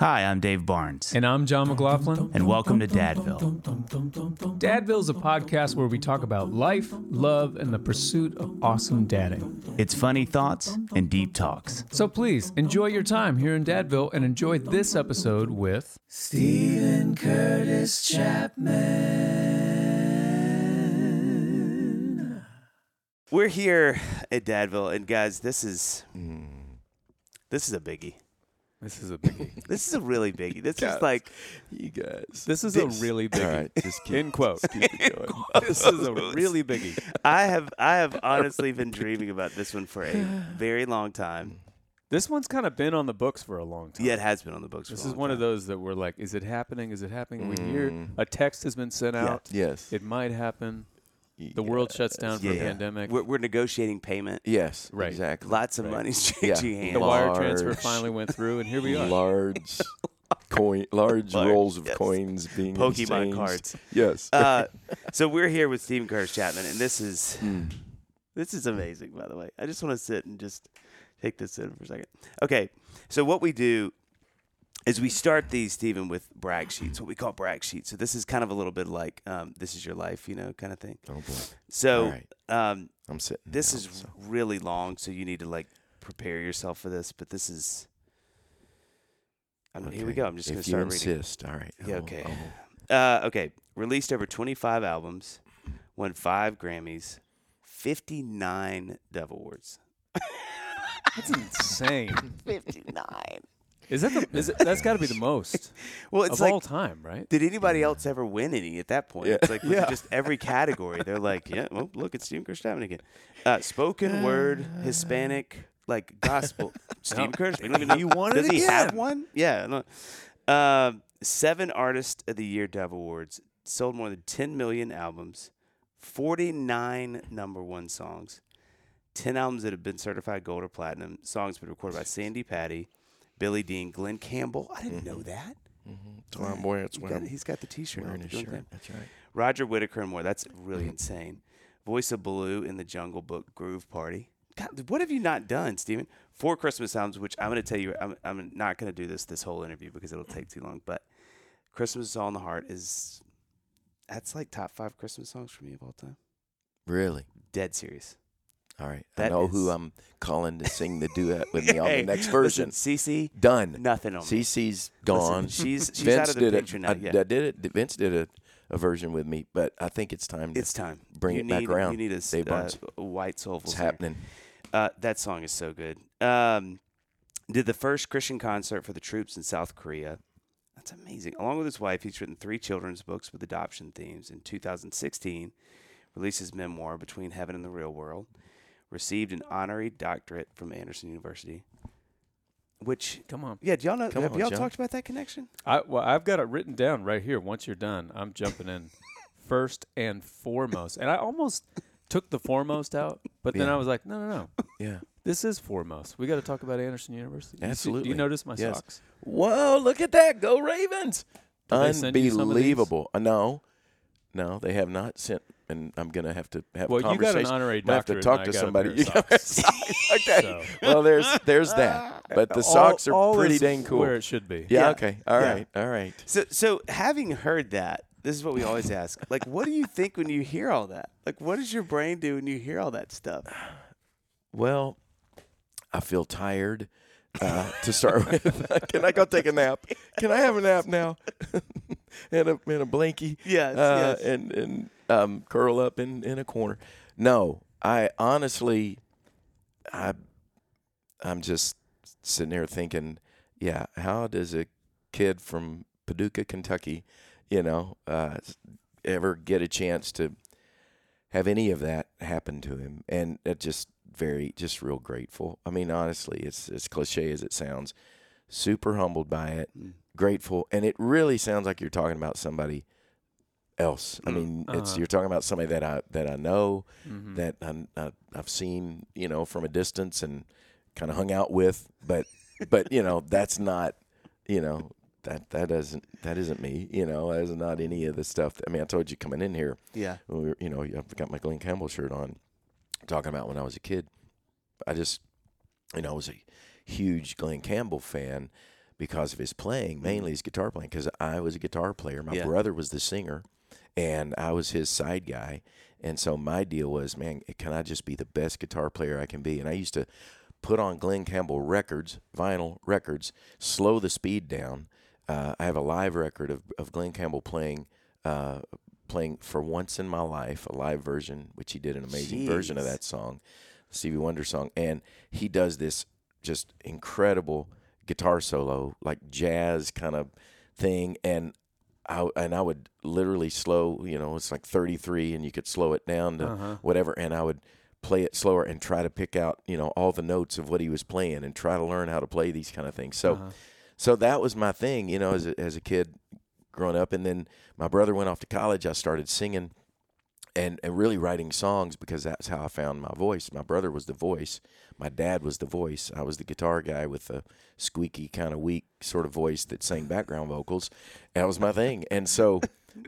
Hi, I'm Dave Barnes, and I'm John McLaughlin. and welcome to Dadville. Dadville is a podcast where we talk about life, love, and the pursuit of awesome dadding. It's funny thoughts and deep talks. So please enjoy your time here in Dadville and enjoy this episode with Steven Curtis Chapman. We're here at Dadville, and guys, this is Hmm. this is a biggie. This is a biggie. This is a really biggie. This is like You guys. This is This- a really biggie. All right, just keep, In quote. just keep it going. This is a really biggie. I have I have honestly been dreaming about this one for a very long time. This one's kind of been on the books for a long time. Yeah, it has been on the books. For This a is long one of those that we're like, is it happening? Is it happening? We hear Mm. a text has been sent Yeah. out. Yes. It might happen. The world shuts down for Yeah, a pandemic. We're, we're negotiating payment. Yes. Right. Exactly. Lots of Right. money's Yeah. changing hands. the wire transfer finally went through, and here we are. Large coin, large Large, rolls of yes. coins being Pokemon exchanged. cards. Yes. Uh, so we're here with Steven Curtis Chapman, and this is Mm. this is amazing. By the way, I just want to sit and just take this in for a second. Okay, so what we do is we start these Steven with brag sheets, what we call brag sheets. So this is kind of a little bit like um, "This is your life," you know, kind of thing. Oh boy. So All right. um, I'm sitting. this down, is so- really long, so you need to like prepare yourself for this. But this is. I mean, Here we go. I'm just going to you start reading. insist. All right. Yeah, okay. Uh, okay. Released over 25 albums, won five Grammys, 59 Dove Awards. That's insane. 59. Is that the? Is it, that's got to be the most Well, it's of like, all time, right? did anybody else ever win any at that point? Yeah. It's like Yeah. just every category. They're like, yeah, well, look, it's Steven Curtis Chapman again. Uh, spoken word, Hispanic, like gospel. Stephen Curtis. We don't even know. He won it Does he have one? Yeah. No. Um, seven Artist of the Year Dove Awards. Sold more than 10 million albums. 49 number one songs. 10 albums that have been certified gold or platinum. Songs been recorded by Sandi Patty, Billy Dean, Glen Campbell. I didn't know that. Mhm. That's why I'm wearing. He why got, I'm he's got the T-shirt wearing his Glen shirt. Campbell. That's right. Roger Whittaker and more. That's really insane. Voice of Baloo in the Jungle Book Groove Party. God, what have you not done, Steven? Four Christmas albums, which I'm going to tell you, I'm, I'm not going to do this this whole interview because it'll take too long. But Christmas is all in the heart is that's like top five Christmas songs for me of all time. Really. Dead serious. All right. That I know who I'm calling to sing the duet with me on the next version. Listen, Cece, Done. nothing on me. CC's gone. Listen, she's she's Vince out of the did picture it. now. I, yeah. I did it. Vince did a a version with me, but I think it's time to It's time. bring you it back need, around. You need a, Dave uh, white soulful it's singer. happening. Uh, that song is so good. Um, did the first Christian concert for the troops in South Korea. That's amazing. Along with his wife, he's written three children's books with adoption themes. In 2016, released his memoir Between Heaven and the Real World. Received an honorary doctorate from Anderson University. Which, Come on. yeah, do y'all know? Come have on, y'all John. talked about that connection? I, well, I've got it written down right here. Once you're done, I'm jumping in first and foremost. And I almost took the foremost out, but then Yeah. I was like, no, no, no. Yeah. This is foremost. We got to talk about Anderson University. You see- do Absolutely. you notice my Yes. socks? Whoa! Look at that. Go Ravens! Did they send you some of these? Unbelievable. Uh, no, no, they have not sent. And I'm gonna have to have Well, a you got an conversation. honorary I'm have to talk to I got a somebody. pair You of got a socks. sock. okay. So- Well, there's there's that. But the All- socks are pretty is dang cool. Where it should be. yeah, Yeah. Okay. All Yeah. right. All right. So, so having heard that, this is what we always ask. Like, what do you think when you hear all that? Like, what does your brain do when you hear all that stuff? Well, I feel tired. Uh, to start with, can I go take a nap? Can I have a nap now? and a and a blankie. Yes, uh, yes. and and um, curl up in, in a corner. No, I honestly, I, I'm just sitting there thinking, yeah, how does a kid from Paducah, Kentucky, you know, uh, ever get a chance to have any of that happen to him? And it just very, just real grateful. I mean, honestly, it's as cliche as it sounds, super humbled by it, Mm. grateful, and it really sounds like you're talking about somebody else. I Mm. mean, it's Uh-huh. you're talking about somebody that I that I know, Mhm. that I, I, I've seen, you know, from a distance and kind of hung out with, but but you know, that's not, you know, that that doesn't that isn't me, you know, that's not any of the stuff. I mean, I told you coming in here, Yeah. we were, you know, I've got my Glen Campbell shirt on, talking about when I was a kid. I just, you know, I was a huge Glen Campbell fan because of his playing, mainly his guitar playing, because I was a guitar player. My Yeah. brother was the singer, and I was his side guy. And so my deal was, man, can I just be the best guitar player I can be? And I used to put on Glen Campbell records, vinyl records, slow the speed down. Uh, I have a live record of, of Glen Campbell playing uh, playing for once in my life, a live version, which he did an amazing version of that song, Stevie Wonder song, and he does this just incredible guitar solo, like jazz kind of thing, and I and I would literally slow, you know, it's like 33, and you could slow it down to Uh-huh. whatever, and I would play it slower and try to pick out, you know, all the notes of what he was playing and try to learn how to play these kind of things. So, Uh-huh. so that was my thing, you know, as a, as a kid growing up. And then my brother went off to college. I started singing and, and really writing songs because that's how I found my voice. My brother was the voice. My dad was the voice. I was the guitar guy with the squeaky, kind of weak sort of voice that sang background vocals. That was my thing. And so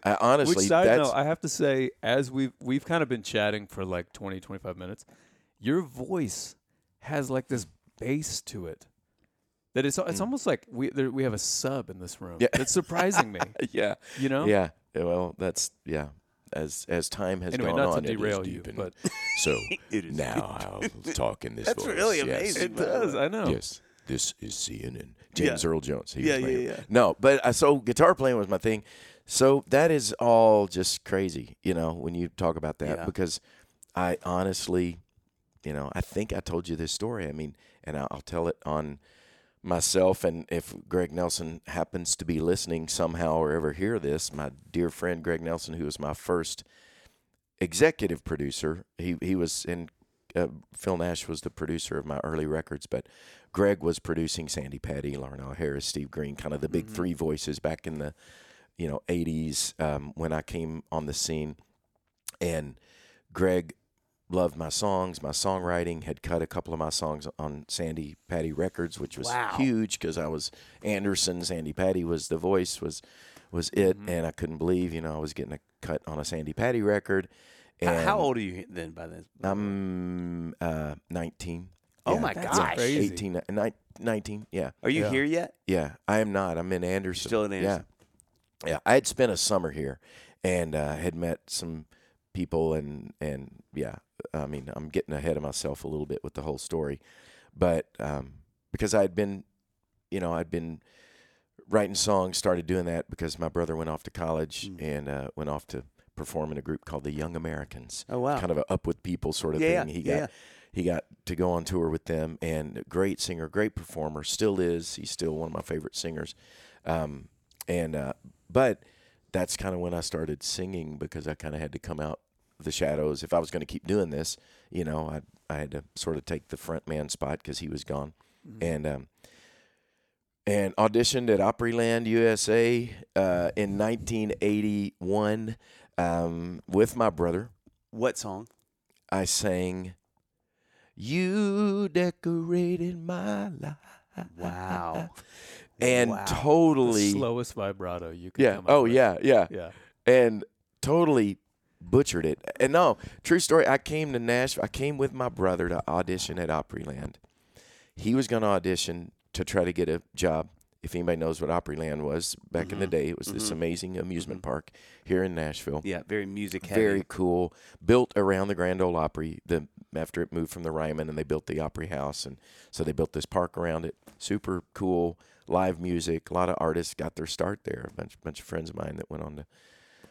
I honestly, Which side that's, note, I have to say, as we've we've kind of been chatting for like 20, 25 minutes, your voice has like this bass to it. That it's it's almost like we there, we have a sub in this room. Mm. Yeah. It's surprising me. yeah, You know? yeah. Well, that's, yeah. As, as time has Anyway, gone not to on, it is derail you, deepened. but So It is. now I'll talk in this That's voice. really Yes. amazing. it does. I know. Yes, this is CNN. James Yeah. Earl Jones. He Yeah, was my yeah, hero. yeah. No, but uh, so guitar playing was my thing. So that is all just crazy, you know, when you talk about that Yeah. because I honestly, you know, I think I told you this story. I mean, and I'll, I'll tell it on myself and if Greg Nelson happens to be listening somehow or ever hear this, my dear friend Greg Nelson who was my first executive producer. He he was in uh, Phil Naish was the producer of my early records, but Greg was producing Sandi Patty, Larnelle Harris, Steve Green, kind of the big three voices back in the you know 80s um, when I came on the scene. And Greg loved my songs, my songwriting, had cut a couple of my songs on Sandi Patty Records, which was Wow. huge because I was Anderson, Sandi Patty was the voice, was was it, and I couldn't believe, you know, I was getting a cut on a Sandi Patty record. How, And how old are you then by then? I'm uh, 19. Oh Yeah. my That's gosh. crazy. 18, 19, yeah. Are you Yeah. here yet? Yeah, I am not. I'm in Anderson. Still in Anderson. Yeah, yeah. I had spent a summer here, and uh, had met some people, and and yeah. I mean, I'm getting ahead of myself a little bit with the whole story, but um, because I had been, you know, I'd been writing songs. Started doing that because my brother went off to college Mm. and uh, went off to perform in a group called the Young Americans. Oh wow. Kind of a up with people sort of Yeah, thing. He yeah, got he got to go on tour with them and a great singer, great performer, still is. He's still one of my favorite singers. Um, and uh, but that's kind of when I started singing because I kind of had to come out the shadows. If I was going to keep doing this, you know, I I had to sort of take the front man spot because he was gone, Mm-hmm. and um, and auditioned at Opryland USA uh, in 1981 um, with my brother. What song? I sang, "You decorated my life." Wow. and Wow. The totally, slowest vibrato you could yeah. come up Oh yeah, yeah, Yeah. and totally butchered it. And no, true story. I came to Nashville. I came with my brother to audition at Opryland. He was going to audition to try to get a job. If anybody knows what Opryland was back in the Mhm. day, it was this Mhm. amazing amusement park here in Nashville. Yeah, very music heavy. Very cool. Built around the Grand Ole Opry. The after it moved from the Ryman, and they built the Opry House, and so they built this park around it. Super cool. Live music. A lot of artists got their start there. A bunch bunch of friends of mine that went on to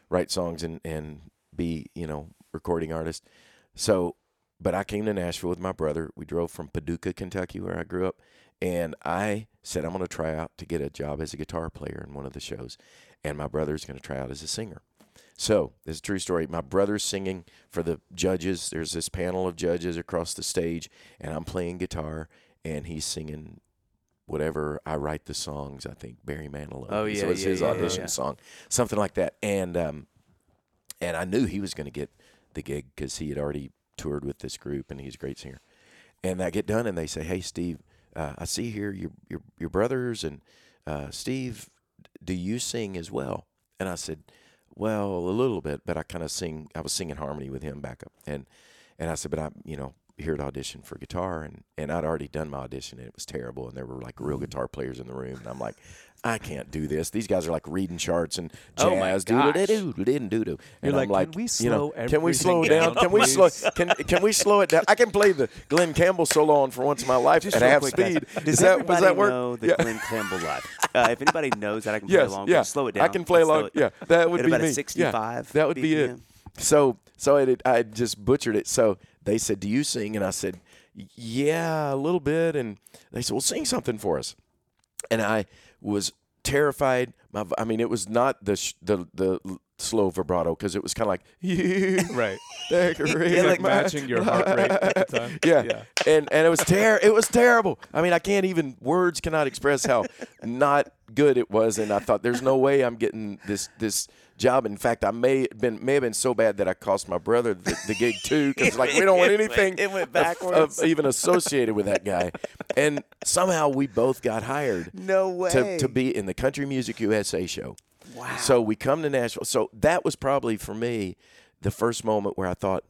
write songs and and be you know recording artist. So, but I came to Nashville with my brother. We drove from Paducah, Kentucky, where I grew up, and I said I'm going to try out to get a job as a guitar player in one of the shows, and my brother's going to try out as a singer. So, this is a true story. My brother's singing for the judges. There's this panel of judges across the stage, and I'm playing guitar, and he's singing whatever I write the songs. I think Barry Manilow. Oh, so yeah, it's yeah, his yeah, audition yeah. song, something like that. And um, and I knew he was going to get the gig because he had already toured with this group, and he's a great singer. And I get done, and they say, "Hey, Steve, uh, I see here your your your brothers and uh, Steve. Do you sing as well?" And I said, "Well, a little bit, but I kind of sing. I was singing harmony with him back up." And and I said, "But I'm you know here to audition for guitar, and and I'd already done my audition, and it was terrible, and there were like real guitar players in the room, and I'm like." I can't do this. These guys are like reading charts and jazz. Oh, my gosh. doo-doo-doo-doo, doo-doo-doo. And You're I'm like, "Can we you know, slow can we slow down? down, Can we slow? Can can we slow it down? I can play the Glen Campbell solo on for once in my life Just at half quick, guys, speed. Does that does that work? know the Yeah. Glen Campbell live? Uh, if anybody knows that, I can play Yes, along. yeah. Slow it down. I can play slow along. Yeah, that would be about me. a Yeah, 65. that would be it. So so I did, I just butchered it. So they said, "Do you sing?" And I said, "Yeah, a little bit." And they said, "Well, sing something for us." And I was terrified. My, I mean, it was not the sh- the the slow vibrato because it was kind of like you Right. decorate It's like matching your heart rate at the time. yeah. Yeah. And and it was ter- it was terrible. I mean, I can't even words cannot express how not good it was and I thought there's no way I'm getting this this job. In fact, I may have been may have been so bad that I cost my brother the, the gig too cuz like we don't want anything it went backwards. of even associated with that guy. And somehow we both got hired No way. to, to be in the Country Music USA show. Wow. So we come to Nashville. So that was probably for me the first moment where I thought,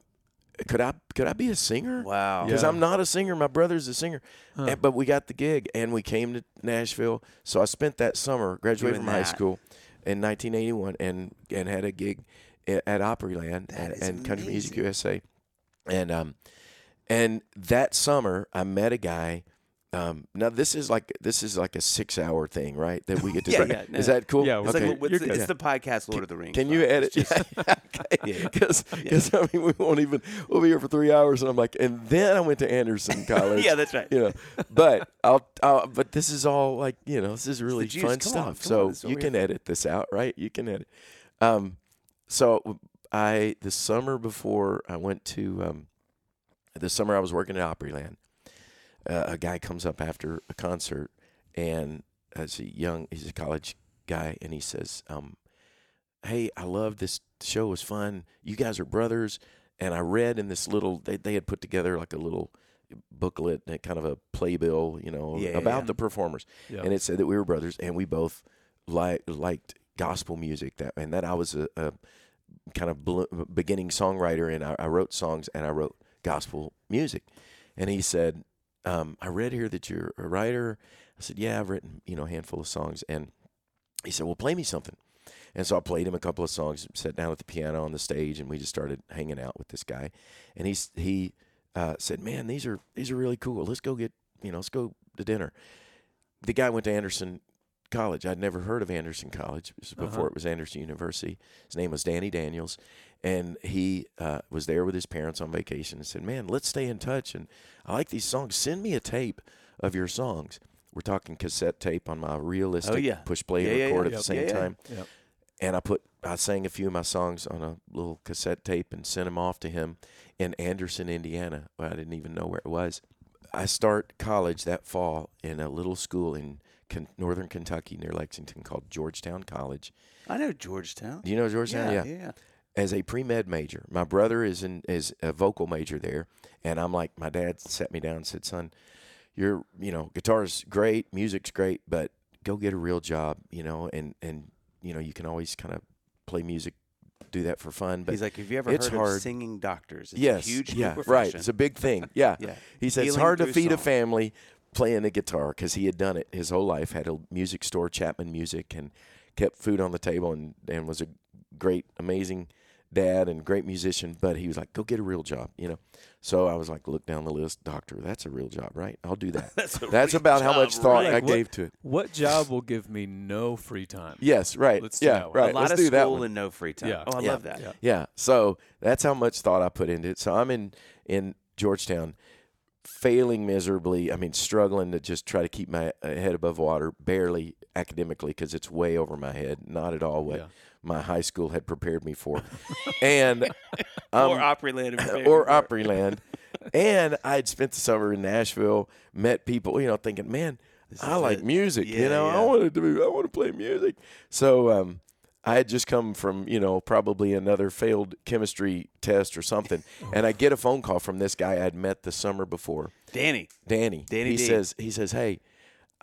could I could I be a singer? Wow. Because Yeah. I'm not a singer. My brother's a singer. And- but we got the gig and we came to Nashville. So I spent that summer, graduated Doing from high school in 1981, and and had a gig at, Opryland and, and Country Music. USA. And um, and that summer I met a guy. Um, now this is like this is like a six hour thing, right? That we get to. Yeah, yeah, no. Is that cool? Yeah, It's, okay. like, what's the, good. it's the podcast Lord of the Rings. Can you edit? Just- Yeah. Because I mean we won't even we'll be here for three hours and I'm like and then I went to Anderson College. yeah, that's right. you know, but I'll, I'll but this is all like you know this is really fun stuff. so on, this is what you can here edit this out, right? You can edit. Um, so I the summer before I went to um, the summer I was working at Opryland. Uh, a guy comes up after a concert and as a young he's a college guy and he says um, hey i love this show it was fun you guys are brothers and i read in this little they, they had put together like a little booklet and kind of a playbill you know Yeah, about yeah. the performers Yeah. and it said that we were brothers and we both li- liked gospel music that and that i was a, a kind of blo- beginning songwriter and I, I wrote songs and i wrote gospel music and he said um, i read here that you're a writer i said yeah i've written you know a handful of songs and he said well play me something and so I played him a couple of songs, sat down at the piano on the stage, and we just started hanging out with this guy. And he's he uh, said, "Man, these are these are really cool. Let's go get you know, let's go to dinner." The guy went to Anderson college. I'd never heard of Anderson College. Was before Uh-huh. it was Anderson University. His name was Danny Daniels, and he uh, was there with his parents on vacation and said, "Man, let's stay in touch. And I like these songs. Send me a tape of your songs." We're talking cassette tape on my realistic Oh, yeah. push play Yeah, and record yeah. at the same time and I put I sang a few of my songs on a little cassette tape and sent them off to him in Anderson, Indiana. Well, I didn't even know where it was. I start college that fall in a little school in northern Kentucky near Lexington called Georgetown College. I know Georgetown. Do you know Georgetown? yeah, yeah. As a pre med major, my brother is in is a vocal major there, and I'm like, my dad sat me down and said, "Son, you're you know guitar's great, music's great, but go get a real job, you know, and and you know you can always kind of play music, do that for fun, but He's like, have you ever it's heard hard. of singing doctors? It's yes, a huge yeah, profession. right, it's a big thing, yeah." yeah. He said it's hard to feed a family playing the guitar because he had done it his whole life. Had a music store, Chapman Music, and kept food on the table, and and was a great, amazing dad and great musician. But he was like, "Go get a real job," you know. So I was like, look down the list, doctor. That's a real job, right? I'll do that. That's, a That's real about how much thought right? I what- gave to it. What job will give me no free time? Yes, right. Let's do yeah, that one. right. A lot Let's of do that school and no free time. Yeah. Oh, I Yeah. love that. Yeah. Yeah. So that's how much thought I put into it. So I'm in in Georgetown, failing miserably. I mean, struggling to just try to keep my uh, head above water, barely academically because it's way over my head. Not at all what Yeah. My high school had prepared me for, and um, or Opryland. or Opryland. and I'd spent the summer in Nashville, met people, you know, thinking, man, I like it. music. Yeah, you know, I yeah. wanted to be, I want to play music. So um, I had just come from, you know, probably another failed chemistry test or something, and I get a phone call from this guy I'd met the summer before, Danny. Danny. Danny he D. says, he says, hey,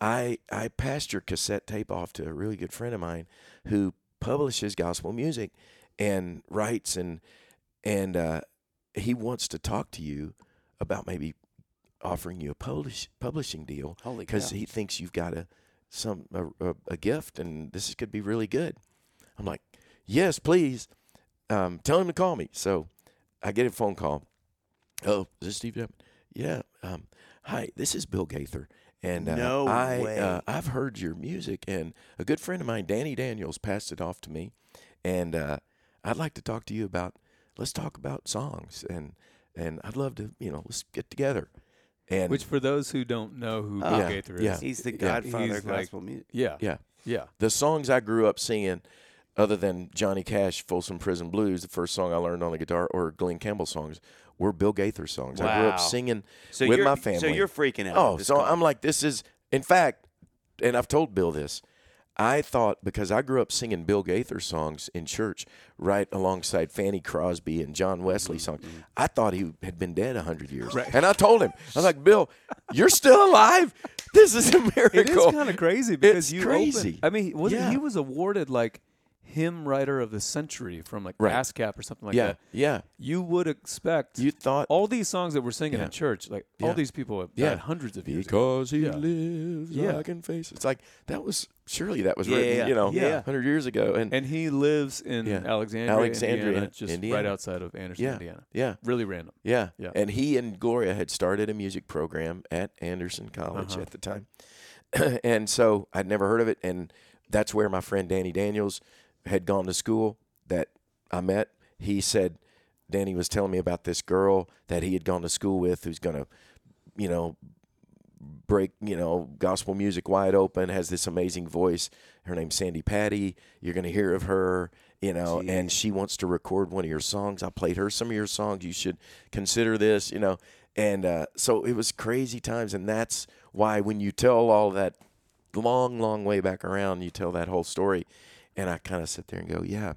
I I passed your cassette tape off to a really good friend of mine who publishes gospel music and writes and and uh, he wants to talk to you about maybe offering you a publish publishing deal because he thinks you've got a some a, a, a gift and this could be really good. I'm like, yes, please. Um, tell him to call me. So I get a phone call. Oh, is this Steve Chapman? Yeah. Um, hi, this is Bill Gaither. And uh, No I, way. Uh, I've heard your music, and a good friend of mine, Danny Daniels, passed it off to me, and uh, I'd like to talk to you about. Let's talk about songs, and and I'd love to, you know, let's get together. And Which, for those who don't know who Oh. Bill Yeah, Gaither is, yeah. He's the Yeah. godfather He's of like- gospel music. yeah, yeah, yeah, the songs I grew up singing, other than Johnny Cash, Folsom Prison Blues, the first song I learned on the guitar, or Glen Campbell songs, were Bill Gaither songs. I grew up singing So with my So family. you're freaking out. Oh, so. I'm like, this is, in fact, and I've told Bill this. I thought because I grew up singing Bill Gaither songs in church, right alongside Fanny Crosby and John Wesley Mm-hmm, songs, I thought he had been dead a hundred years. And I told him, I was like, Bill, you're still alive. This is a miracle. It is kind of crazy because It's you crazy. Opened, I mean, wasn't Yeah. he was awarded like hymn writer of the century from like Right. ASCAP or something like yeah, that. yeah. You would expect You thought all these songs that we're singing Yeah. in church, like Yeah. all these people have Yeah. hundreds of years. ago. because he Yeah. lives, Yeah. I can face. It's like that was surely that was written, you know, yeah. hundred years ago, and, And he lives in. Alexandria, Alexandria, Indiana, just Indiana. right outside of Anderson. Indiana. yeah, Really random. Yeah. Yeah. And he and Gloria had started a music program at Anderson College Uh-huh. at the time. and so I'd never heard of it. And that's where my friend Danny Daniels had gone to school that I met. He said, Danny was telling me about this girl that he had gone to school with who's going to, you know, break, you know, gospel music wide open, has this amazing voice. Her name's Sandi Patty. You're going to hear of her, you know, and she wants to record one of your songs. I played her some of your songs. You should consider this, you know. And uh, so it was crazy times. And that's why when you tell all that long, long way back around, you tell that whole story. And I kind of sit there and go, yeah,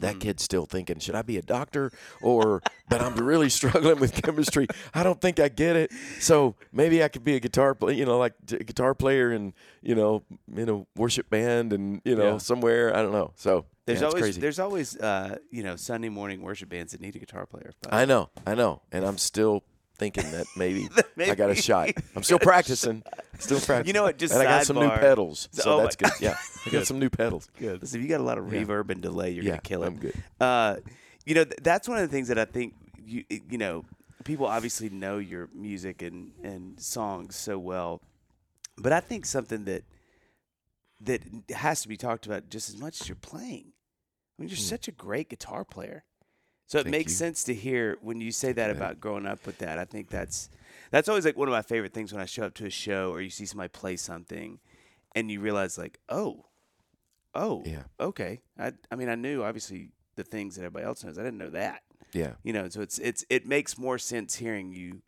that kid's still thinking, should I be a doctor or, but I'm really struggling with chemistry. I don't think I get it. So maybe I could be a guitar player, you know, like a guitar player and, you know, in a worship band and, you know, Yeah. somewhere. I don't know. So There's yeah, it's always crazy. there's always uh, you know Sunday morning worship bands that need a guitar player. But I know, I know. And I'm still thinking that maybe, I got a shot. I'm still practicing. Still practicing. You know what, just and I got some new pedals. So- oh that's good. Yeah. I got some new pedals. Good. listen, if you got a lot of Yeah. reverb and delay, you're yeah. gonna kill it. I'm good. Uh, you know, th- that's one of the things that I think you you know people obviously know your music and and songs so well, but I think something that that has to be talked about just as much as you're playing. I mean, you're Hmm. such a great guitar player. So it Thank makes you. sense to hear when you say that about growing up with that. I think that's that's always like one of my favorite things when I show up to a show or you see somebody play something and you realize like, oh, oh, Yeah. okay. I I mean, I knew obviously the things that everybody else knows. I didn't know that. Yeah. You know, so it's it's it makes more sense hearing you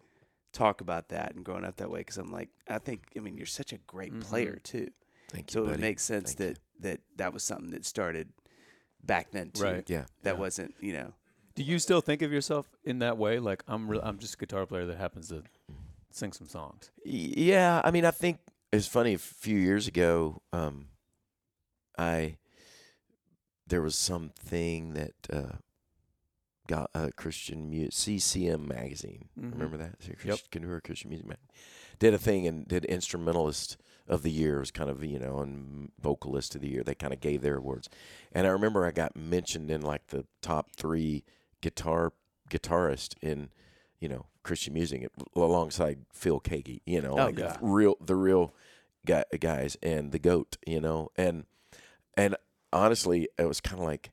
talk about that and growing up that way because I'm like, I think I mean you're such a great Mhm. player too. Thank you. So it makes sense Thank you. that that that was something that started back then too. Right. Yeah. That Yeah. wasn't you know. Do you still think of yourself in that way? Like I'm, re- I'm just a guitar player that happens to sing some songs. Yeah, I mean, I think it's funny. A few years ago, um, I there was something that uh, got a Christian music CCM magazine. Mhm. Remember that? Yep. Christian, Christian music magazine. Did a thing and did instrumentalist of the year. It was kind of you know and vocalist of the year. They kind of gave their awards, and I remember I got mentioned in like the top three guitar guitarist in you know Christian music alongside Phil Keaggy. You know, Oh, like real the real guy, guys and the goat. You know, and and honestly, it was kind of like,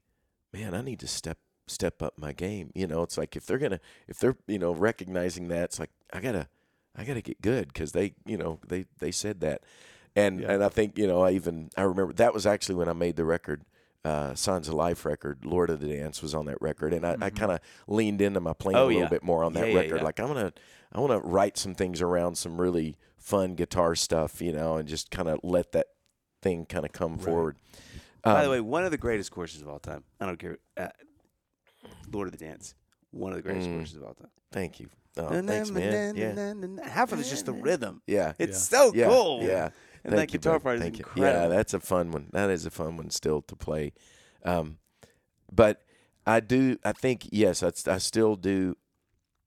man, I need to step step up my game. You know, it's like if they're gonna if they're you know recognizing that, it's like I gotta I gotta get good because they you know they they said that, and Yeah. and I think you know I even I remember that was actually when I made the record. Uh, Signs of Life record, Lord of the Dance was on that record, and I, I Mhm. kind of leaned into my playing Oh, a little yeah. bit more on that Yeah, record. yeah. Like I'm gonna, I want to write some things around some really fun guitar stuff, you know, and just kind of let that thing kind of come Right. forward. By the Um, way, one of the greatest courses of all time. I don't care. Uh, Lord of the Dance. One of the greatest Mm. courses of all time. thank you. Oh, thanks, man. Yeah, Half of it's just the rhythm. yeah, It's so cool. yeah. And Thank that you, guitar bud. part is Thank you. incredible. Yeah, that's a fun one. That is a fun one still to play. Um, but I do. I think yes. I, I still do.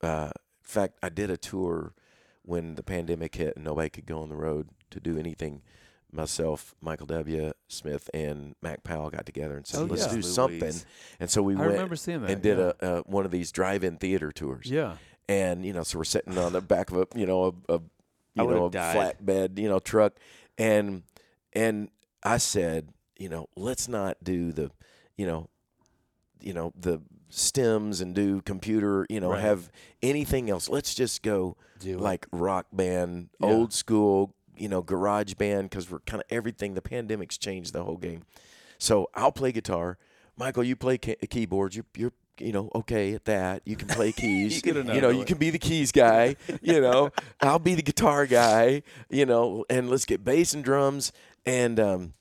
Uh, in fact, I did a tour when the pandemic hit and nobody could go on the road to do anything. Myself, Michael W. Smith, and Mac Powell got together and said, Oh, "Let's yeah. do Louise. something." And so we I went remember seeing that and did yeah. a, a one of these drive-in theater tours yeah. and you know, so we're sitting on the back of a you know a, a I you know a died. flatbed you know truck, and and I said, you know, let's not do the, you know, you know the stems and do computer, you know, Right. have anything else. Let's just go Do it. like rock band, Yeah. old school, you know, garage band because we're kind of everything. The pandemic's changed the whole game. So I'll play guitar. Michael, you play key- keyboards. You're, you're, you know, okay at that. You can play keys. You you know, you can be the keys guy. You know, I'll be the guitar guy. You know, and let's get bass and drums and um,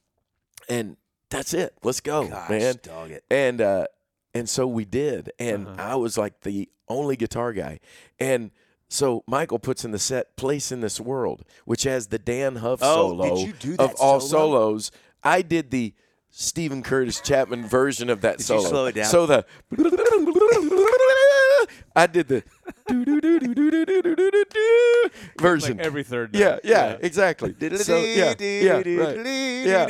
and that's it. Let's go, Gosh, man dog it. and uh and so we did and Uh-huh. i was like the only guitar guy and so michael puts in the set place in this world which has the dann huff Oh, solo did you do of that all solo? solos i did the steven curtis chapman version of that Did you solo slow it down? so the i did the version Like every third yeah, note. yeah, exactly. So, yeah, yeah, right. Yeah,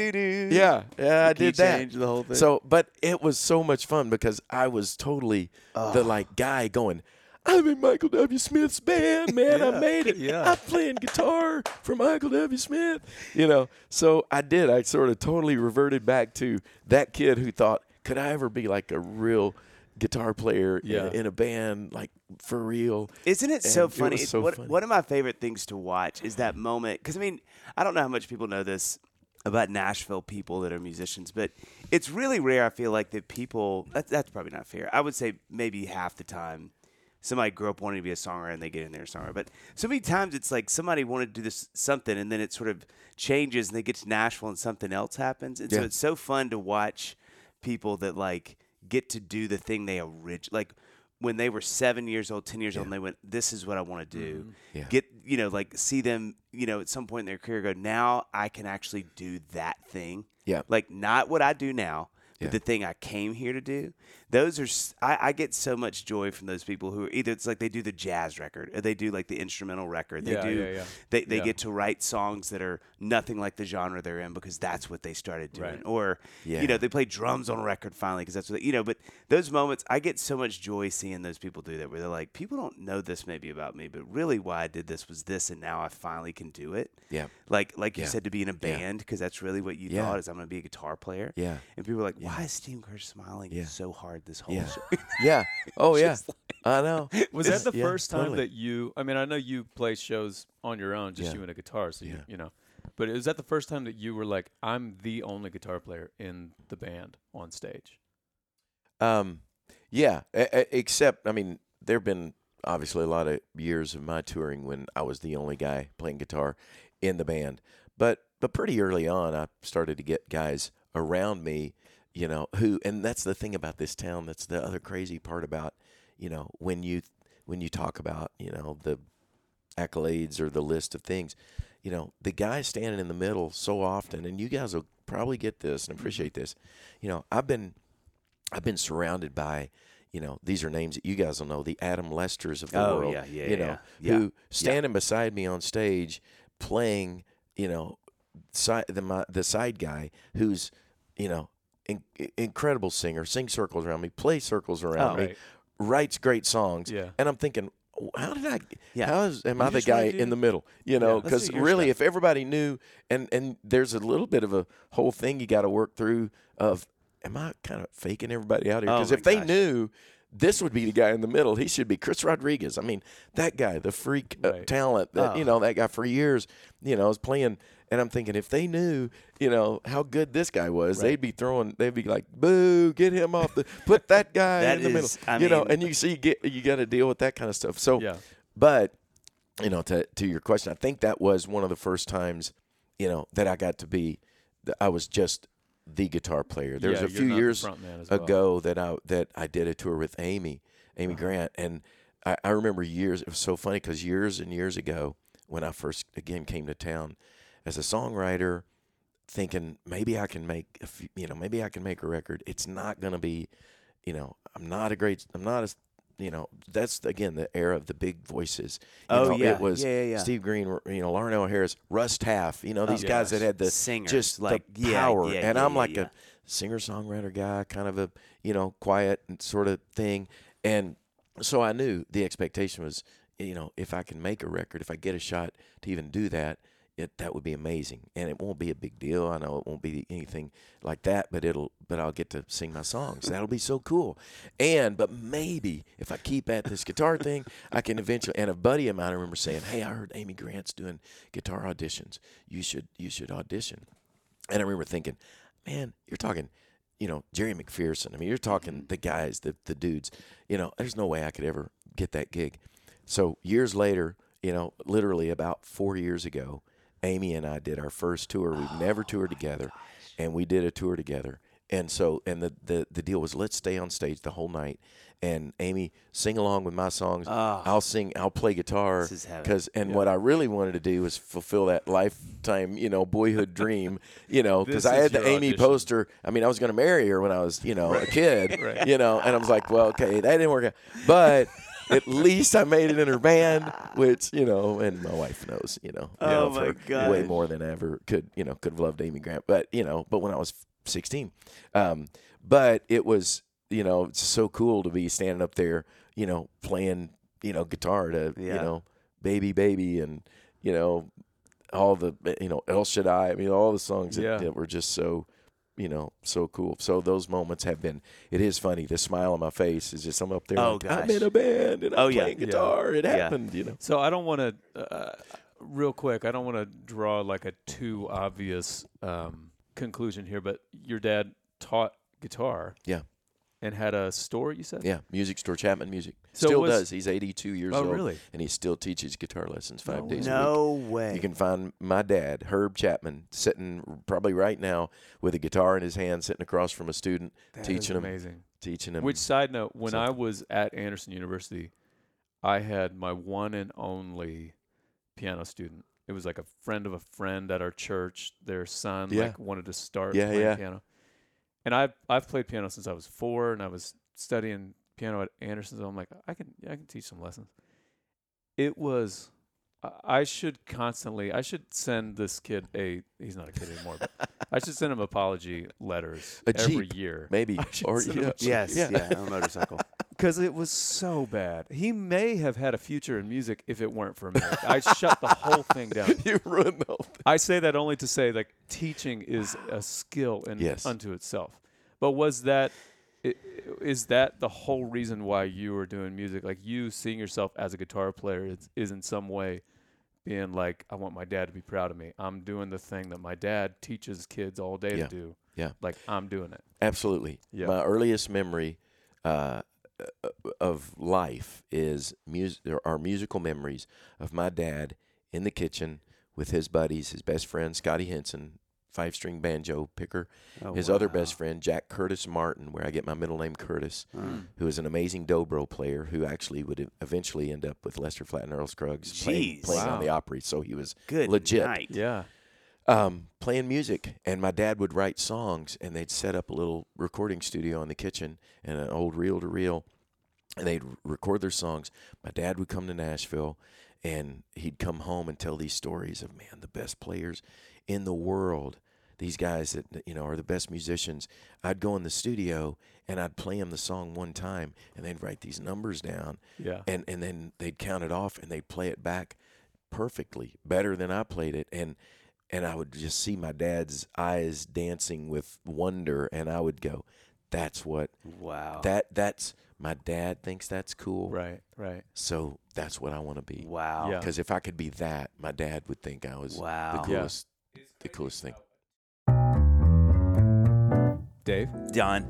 yeah, yeah. I Key did that. change, the whole thing. So, but it was so much fun because I was totally the like guy going. I'm in Michael W. Smith's band, man. I made it. yeah. I'm playing guitar for Michael W. Smith. You know, so I did. I sort of totally reverted back to that kid who thought, could I ever be like a real guitar player in- Yeah. in, a band, like for real? Isn't it so And it funny? was so what, funny. one of my favorite things to watch is that moment. Because, I mean, I don't know how much people know this about Nashville people that are musicians, but it's really rare, I feel like, that people, that, that's probably not fair. I would say maybe half the time somebody grew up wanting to be a songwriter and they get in there a songwriter. But so many times it's like somebody wanted to do this something and then it sort of changes and they get to Nashville and something else happens. And so it's so fun to watch people that like get to do the thing they originally like when they were seven years old, ten years old, and they went, "This is what I want to do." Mm-hmm. Yeah. Get you know, like see them, you know, at some point in their career, go, "Now I can actually do that thing." Yeah. Like not what I do now, Yeah. But the thing I came here to do, those are s- I, I get so much joy from those people who are either it's like they do the jazz record or they do like the instrumental record. They Yeah, do yeah, yeah. they they Yeah. get to write songs that are nothing like the genre they're in because that's what they started doing. Right. Or Yeah. you know they play drums on a record finally because that's what they, you know. But those moments, I get so much joy seeing those people do that where they're like, people don't know this maybe about me, but really why I did this was this, and now I finally can do it. Yeah. Like like you Yeah. said to be in a band because that's really what you Yeah. thought is I'm going to be a guitar player. Yeah. And people are like, why is Steve Kerr smiling Yeah. so hard this whole Yeah. show? Yeah. Oh yeah. I know. Was that the Yeah, first time totally. that you? I mean, I know you play shows on your own, just Yeah. you and a guitar, so you you know. But is that the first time that you were like, I'm the only guitar player in the band on stage? Um, yeah. A- a- except, I mean, there've been obviously a lot of years of my touring when I was the only guy playing guitar in the band. But but pretty early on, I started to get guys around me, you know, who, and that's the thing about this town. That's the other crazy part about, you know, when you when you talk about, you know, the accolades or the list of things, you know, the guy standing in the middle so often, and you guys will probably get this and mm-hmm. appreciate this. You know, I've been I've been surrounded by, you know, these are names that you guys will know, the Adam Lesters of the Oh, world. yeah, yeah, you know, yeah, yeah. who standing beside me on stage playing, you know, side the my, the side guy who's, you know, in, incredible singer, sing circles around me, play circles around Oh, me, right. writes great songs. Yeah. And I'm thinking, how did I? Yeah. How is am You I the guy do- in the middle? You know, because your really, stuff. if everybody knew, and and there's a little bit of a whole thing you got to work through of, am I kind of faking everybody out here? Oh Because my if they knew. This would be the guy in the middle. He should be Chris Rodriguez. I mean, that guy, the freak uh, talent that Oh. you know, that guy for years, you know, was playing. And I'm thinking, if they knew, you know, how good this guy was, Right. they'd be throwing. They'd be like, "Boo! Get him off the. Put that guy That in the is- middle." I you know, and you see, you get you got to deal with that kind of stuff. So, Yeah. but you know, to to your question, I think that was one of the first times, you know, that I got to be. I was just the guitar player. There Yeah, was a few years well. ago that I that I did a tour with Amy, Amy Uh-huh. Grant, and I, I remember years. It was so funny because years and years ago, when I first again came to town as a songwriter, thinking maybe I can make a few, you know maybe I can make a record. It's not going to be, you know, I'm not a great, I'm not as you know, that's again the era of the big voices. You Oh, know, yeah. it was Yeah, yeah, yeah. Steve Green, you know, Larnelle Harris, Russ Taff. You know, oh, these Oh, guys that had the Singers, just like, the yeah, power. yeah, and I'm like a singer songwriter guy, kind of a you know quiet and sort of thing. And so I knew the expectation was, you know, if I can make a record, if I get a shot to even do that, it that would be amazing. And it won't be a big deal. I know it won't be anything like that, but it'll but I'll get to sing my songs. That'll be so cool. And but maybe if I keep at this guitar thing, I can eventually. And a buddy of mine, I remember saying, "Hey, I heard Amy Grant's doing guitar auditions. You should you should audition." And I remember thinking, man, you're talking, you know, Jerry McPherson. I mean, you're talking mm-hmm. the guys, the the dudes. You know, there's no way I could ever get that gig. So years later, you know, literally about four years ago, Amy and I did our first tour. We've oh never toured together, and we did a tour together. And so, and the, the the deal was, let's stay on stage the whole night, and Amy sing along with my songs. Oh. I'll sing, I'll play guitar, This is heaven. because and what I really wanted to do was fulfill that lifetime, you know, boyhood dream, you know, because I had the Amy audition. poster. I mean, I was going to marry her when I was, you know, a kid, Right. you know, and I was like, well, okay, that didn't work out, but at least I made it in her band, which you know, and my wife knows, you know, Oh, my her way more than I ever could, you know, could have loved Amy Grant, but you know, but when I was 16, um, but it was, you know, it's so cool to be standing up there, you know, playing, you know, guitar to, you know, baby, baby, and you know, all the, you know, El Shaddai. I mean, all the songs that, Yeah. that were just so, you know, so cool. So those moments have been. It is funny. The smile on my face is just I'm up there. Oh, like, I'm in a band and I'm Oh, yeah. playing Yeah. guitar. It Yeah. happened. You know. So I don't want to, uh, real quick, I don't want to draw like a too obvious um, conclusion here, but your dad taught guitar. Yeah. And had a store, you said? Yeah, music store, Chapman Music. So still was- does. He's 82 years Oh, old, really? and he still teaches guitar lessons five No days a week. No way. You can find my dad, Herb Chapman, sitting probably right now with a guitar in his hand, sitting across from a student, That teaching him, amazing. teaching him. Which side note, when I was at Anderson University, I had my one and only piano student. It was like a friend of a friend at our church. Their son Yeah. like wanted to start Yeah, playing yeah. piano. And I've I've played piano since I was four, and I was studying piano at Anderson. So I'm like, I can I can teach some lessons. It was. I- I should constantly. I should send this kid a. He's not a kid anymore, but I should send him apology letters A every Jeep, year. Maybe or send you him know, a Yes, yeah. yeah, on a motorcycle. Because it was so bad. He may have had a future in music if it weren't for me. I shut the whole thing down. you ruined the whole thing. I say that only to say like teaching is a skill in Yes. unto itself. But was that is that the whole reason why you were doing music? Like you seeing yourself as a guitar player is, is in some way being like, I want my dad to be proud of me. I'm doing the thing that my dad teaches kids all day Yeah. to do. Yeah. Like I'm doing it. Absolutely. Yeah. My earliest memory uh, uh, of life is mus- there are musical memories of my dad in the kitchen with his buddies, his best friend Scotty Henson, five string banjo picker, Oh, his other best friend Jack Curtis Martin, where I get my middle name Curtis, Mm. who is an amazing dobro player who actually would eventually end up with Lester Flatt and Earl Scruggs playing, Jeez. playing on Wow. the Opry. So he was Good legit. night. Yeah. Um, playing music, and my dad would write songs, and they'd set up a little recording studio in the kitchen and an old reel to reel, and they'd record their songs. My dad would come to Nashville, and he'd come home and tell these stories of man, the best players in the world. These guys that you know are the best musicians. I'd go in the studio and I'd play them the song one time, and they'd write these numbers down, Yeah. and and then they'd count it off and they'd play it back perfectly, better than I played it, and and I would just see my dad's eyes dancing with wonder, and I would go, "That's what Wow. that that's my dad thinks that's cool, Right. Right. so that's what I want to be." wow. Yeah. Because if I could be that, my dad would think I was Wow. the Yeah. coolest, the coolest thing. Dave, Don.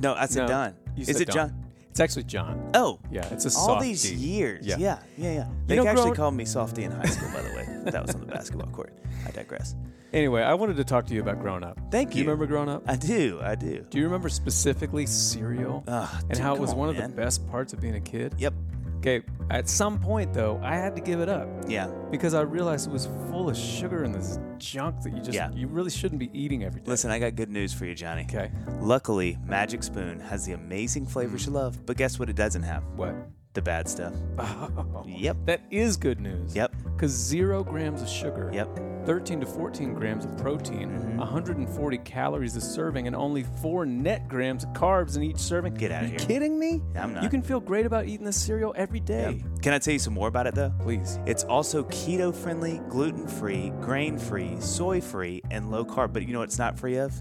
No, I said No, Don. you Is said it Don. John? It's actually John. Oh, Yeah. It's a all these years. Yeah. Yeah, yeah, yeah. They know, actually growing- called me Softy in high school, by the way. That was on the basketball court. I digress. Anyway, I wanted to talk to you about growing up. Thank Do you you. remember growing up? I do. I do. Do you remember specifically cereal Ugh, ah, and dude, how it come was on, one of man. the best parts of being a kid? Yep. Okay, at some point though, I had to give it up Yeah. because I realized it was full of sugar and this junk that you just Yeah. you really shouldn't be eating every day. Listen, I got good news for you, Johnny. Okay. Luckily, Magic Spoon has the amazing flavors hmm. you love, but guess what it doesn't have? What? The bad stuff. Oh, Yep. That is good news. Yep. Because zero grams of sugar, Yep. 13 to 14 grams of protein, Mhm. 140 calories a serving, and only four net grams of carbs in each serving. Get Are you here. kidding me? I'm not. You can feel great about eating this cereal every day. Can I tell you some more about it though? Please. It's also keto friendly, gluten free, grain free, soy free, and low carb. But you know what it's not free of?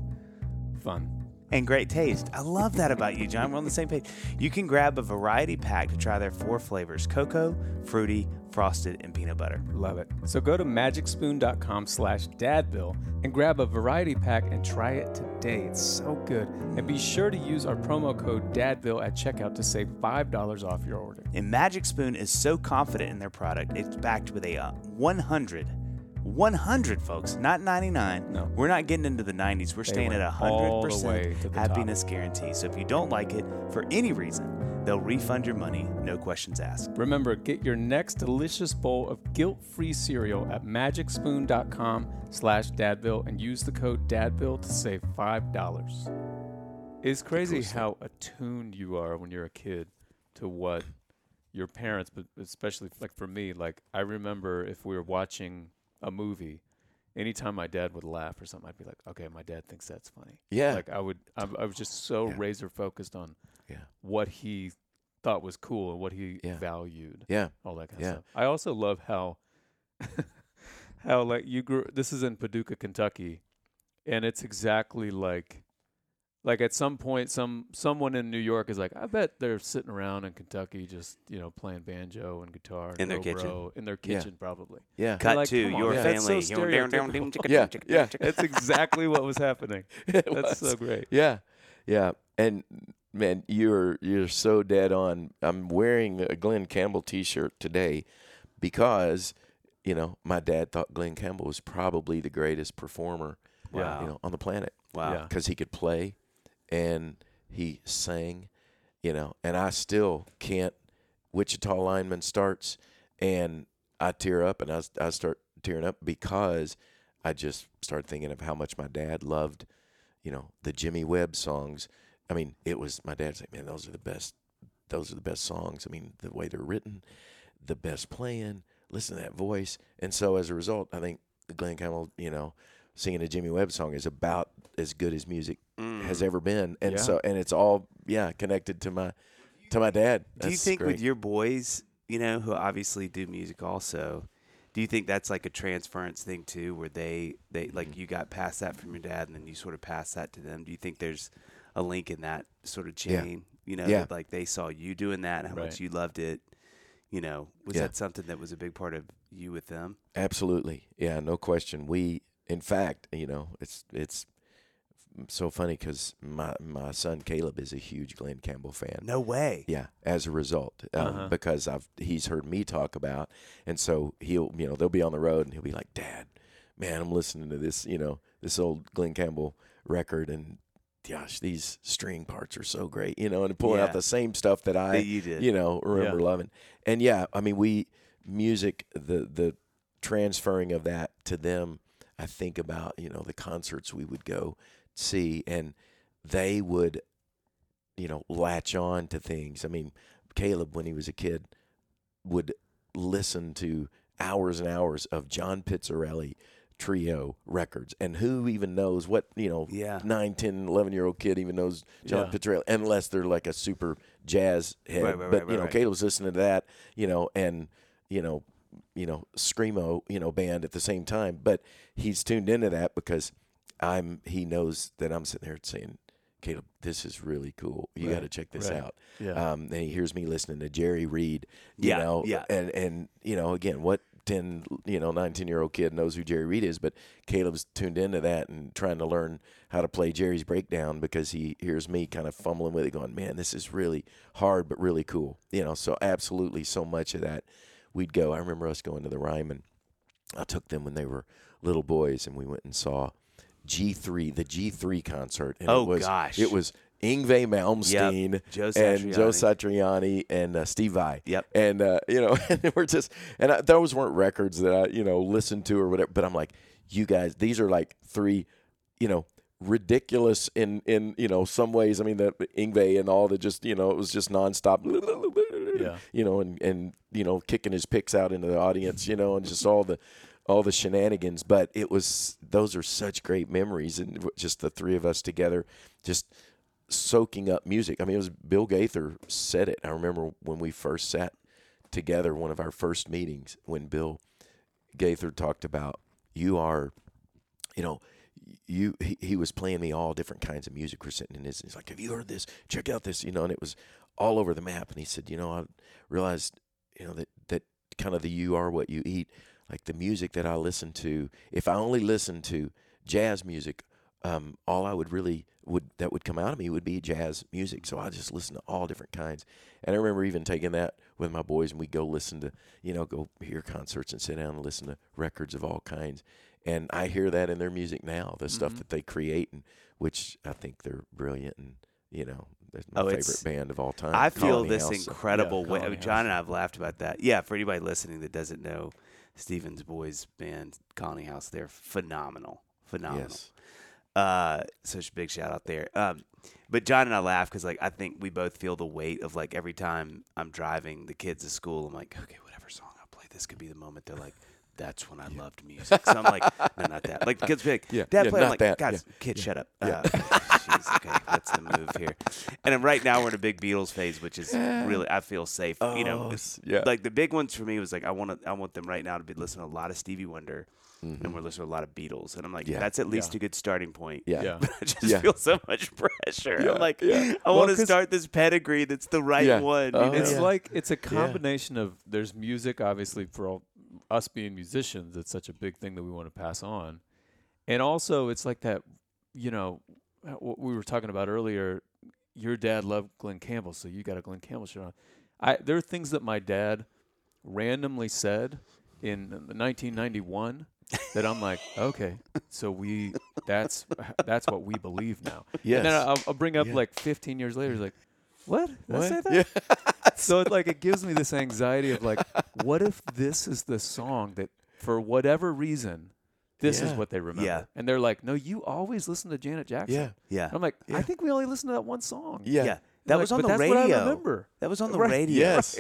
Fun. and great taste. I love that about you, John. We're on the same page. You can grab a variety pack to try their four flavors cocoa, fruity, frosted, and peanut butter. Love it. So go to magicspoon.com slash dadville and grab a variety pack and try it today. It's so good. And be sure to use our promo code dadville at checkout to save $5 off your order. And Magic Spoon is so confident in their product, it's backed with a uh, 100. 100 folks, not 99. No. We're not getting into the 90s. We're They staying at all 100% to the happiness guarantee. So if you don't like it for any reason, they'll refund your money, no questions asked. Remember, get your next delicious bowl of guilt-free cereal at magicspoon.com slash dadville and use the code dadville to save $5. It's crazy how attuned you are when you're a kid to what your parents, but especially like for me, like I remember if we were watching a movie, anytime my dad would laugh or something, I'd be like, okay, my dad thinks that's funny. Yeah. Like I would, I, I was just so Yeah. razor focused on Yeah. what he thought was cool and what he Yeah. valued Yeah. all that kind of stuff. I also love how how like you grew this is in Paducah, Kentucky, and it's exactly like like at some point some someone in New York is like, I bet they're sitting around in Kentucky just, you know, playing banjo and guitar and In their kitchen. dobro in their Yeah. kitchen probably. Yeah. Cut like, to your yeah. That's so family. stereotypical. Yeah. Yeah. That's exactly what was happening. That's was. so great. Yeah, yeah, and man, you're you're so dead on. I'm wearing a Glen Campbell T-shirt today because you know my dad thought Glen Campbell was probably the greatest performer, Wow. you know, on the planet Wow. Yeah. because he could play and he sang, you know, and I still can't. Wichita lineman starts and I tear up and I, I start tearing up because I just started thinking of how much my dad loved, you know, the Jimmy Webb songs. I mean, it was my dad's like, man, those are the best. Those are the best songs. I mean, the way they're written, the best playing. Listen to that voice. And so as a result, I think Glen Campbell, you know, singing a Jimmy Webb song is about as good as music has ever been. And Yeah. so, and it's all yeah connected to my to my dad. Do you think great. with your boys, you know, who obviously do music also, do you think that's like a transference thing too, where they they like Mm-hmm. you got past that from your dad and then you sort of pass that to them? Do you think there's a link in that sort of Yeah. chain? You know, Yeah. that, like they saw you doing that, and how much you loved it. You know, was Yeah. that something that was a big part of you with them? Absolutely, yeah, no question. We, in fact, you know, it's it's so funny because my my son Caleb is a huge Glen Campbell fan. No way. Yeah, as a result, um, Uh-huh. because I've he's heard me talk about, and so he'll you know they'll be on the road and he'll be like, Dad, man, I'm listening to this you know this old Glen Campbell record and. Gosh, these string parts are so great, you know, and pulling Yeah. out the same stuff that I, That you did. you know, remember loving. And yeah, I mean, we music the the transferring of that to them. I think about you know the concerts we would go see, and they would, you know, latch on to things. I mean, Caleb when he was a kid would listen to hours and hours of John Pizzarelli trio records and who even knows what you know Yeah. 9 10 11 year old kid even knows john Yeah. Pizzarelli unless they're like a super jazz head Right, right, but right, you know right. caleb's listening to that you know and you know you know screamo you know band at the same time but he's tuned into that because i'm he knows that i'm sitting there saying caleb this is really cool you got to check this right. out Yeah. um, and he hears me listening to Jerry Reed, you Yeah, know, yeah. and and you know, again, what ten, you know, nineteen year old kid knows who Jerry Reed is, but Caleb's tuned into that and trying to learn how to play Jerry's breakdown because he hears me kind of fumbling with it, going, "Man, this is really hard, but really cool," you know. So absolutely, so much of that, we'd go. I remember us going to the Ryman. I took them when they were little boys, and we went and saw G three, the G three concert. And Oh, it was, gosh. it was Yngwie Malmsteen Joe and Joe Satriani. Satriani and uh, Steve Vai. Yep. And uh, you know, and we're just and I, those weren't records that I you know listened to or whatever. But I'm like, you guys, these are like three, you know, ridiculous in in you know some ways. I mean, the Yngwie and all the just you know it was just nonstop. Yeah. You know, and and you know kicking his picks out into the audience. You know, and just all the all the shenanigans. But it was those are such great memories, and just the three of us together, just soaking up music. I mean, it was Bill Gaither said it. I remember when we first sat together, one of our first meetings, when Bill Gaither talked about you are, you know, you he, he was playing me all different kinds of music. We're sitting in his. He's like, "Have you heard this? Check out this." You know, and it was all over the map. And he said, "You know, I realized, you know, that that kind of the you are what you eat. Like the music that I listen to. If I only listened to jazz music, um, all I would really would that would come out of me would be jazz music. So I just listen to all different kinds. And I remember even taking that with my boys, and we go listen to, you know, go hear concerts and sit down and listen to records of all kinds. And I hear that in their music now, the stuff Mm-hmm. that they create, and which I think they're brilliant, and you know, that's my Oh, favorite band of all time. I feel this House. incredible Yeah, way. Colony John House. and I have laughed about that. Yeah, for anybody listening that doesn't know, Stevens Boys band Colony House, they're phenomenal, phenomenal. Yes. Uh, such a big shout out there. Um, but John and I laugh because like I think we both feel the weight of like every time I'm driving the kids to school, I'm like, okay, whatever song I'll play, this could be the moment they're like. That's when I loved music. So I'm like, no, not that. Like the kids be like, Yeah, Dad, yeah, play. I'm like, that. God, Yeah, kid, shut up. Yeah. Uh, jeez, okay, that's the move here. And then right now we're in a big Beatles phase, which is really I feel safe. you know, Oh, it's- yeah. like the big ones for me was like I want to I want them right now to be listening to a lot of Stevie Wonder, and we're listening to a lot of Beatles, and I'm like, Mm-hmm. Yeah. that's at least Yeah. a good starting point. Yeah. Yeah. But I just Yeah. feel so much pressure. Yeah, I'm like, yeah. I Well, want to start this pedigree that's the right Yeah. one. Oh, you? It's yeah. like it's a combination of there's music, obviously, for all, us being musicians. It's such a big thing that we want to pass on, and also it's like that. You know, uh, what we were talking about earlier. Your dad loved Glen Campbell, so you got a Glen Campbell shirt on. I there are things that my dad randomly said in 1991 that I'm like, okay, so we that's that's what we believe now. Yes. And then I'll, I'll bring up Yeah. like 15 years later, like, what? Did I What? say that? Yeah. so it like it gives me this anxiety of like, what if this is the song that, for whatever reason, This is what they remember. Yeah. And they're like, no, you always listen to Janet Jackson. Yeah. Yeah. And I'm like, Yeah. I think we only listened to that one song. Yeah. Yeah. That they're was on but the that's What I radio. remember. That was on the Right. radio. Yes.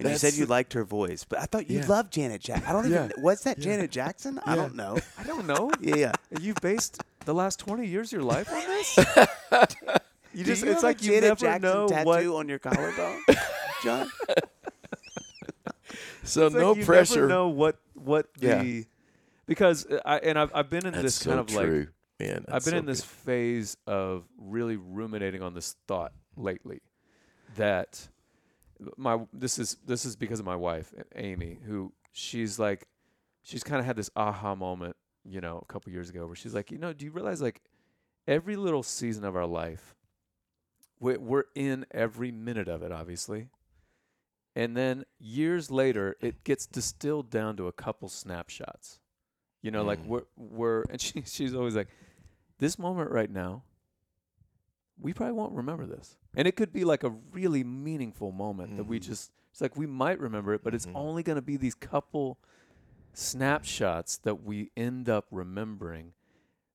And you said you liked her voice, but I thought you Yeah. loved Janet Jackson. I don't even. Yeah. Was that Yeah. Janet Jackson? I don't know. I don't know. Yeah. yeah. You've based the last 20 years of your life on this? you just, you it's like you Janet never Jackson know tattoo what. on your collarbone, John. So it's like no you pressure. Never know what what Yeah. the because I and I've I've been in That's this so kind of like man. I've been so in this good. phase of really ruminating on this thought lately that my this is this is because of my wife Amy who she's like she's kind of had this aha moment you know a couple years ago where she's like you know do you realize like every little season of our life we we're in every minute of it obviously and then years later it gets distilled down to a couple snapshots you know like Mm. we're we're and she she's always like this moment right now we probably won't remember this and it could be like a really meaningful moment that we Mhm. just it's like we might remember it but it's Mhm. only going to be these couple snapshots that we end up remembering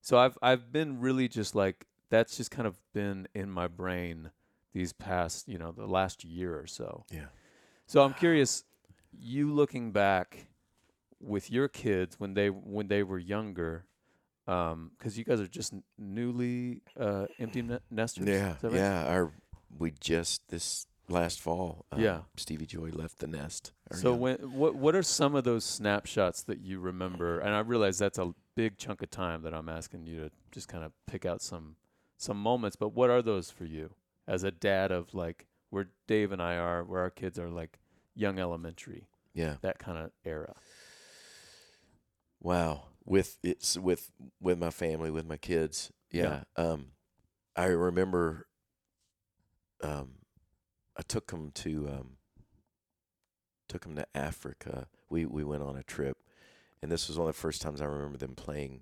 so i've i've been really just like that's just kind of been in my brain these past you know the last year or so Yeah. so i'm curious you looking back with your kids when they when they were younger because you guys are just n- newly uh, empty ne- nesters. Yeah, right? yeah. Our we just this last fall. um, Yeah. Stevey Joy left the nest. So young- when what what are some of those snapshots that you remember? And I realize that's a big chunk of time that I'm asking you to just kind of pick out some some moments. But what are those for you as a dad of like where Dave and I are, where our kids are like young elementary, yeah. that kind of era? Wow. With it's with with my family, with my kids. Yeah. Um, I remember. Um, I took them to um. Took them to Africa. We we went on a trip, and this was one of the first times I remember them playing,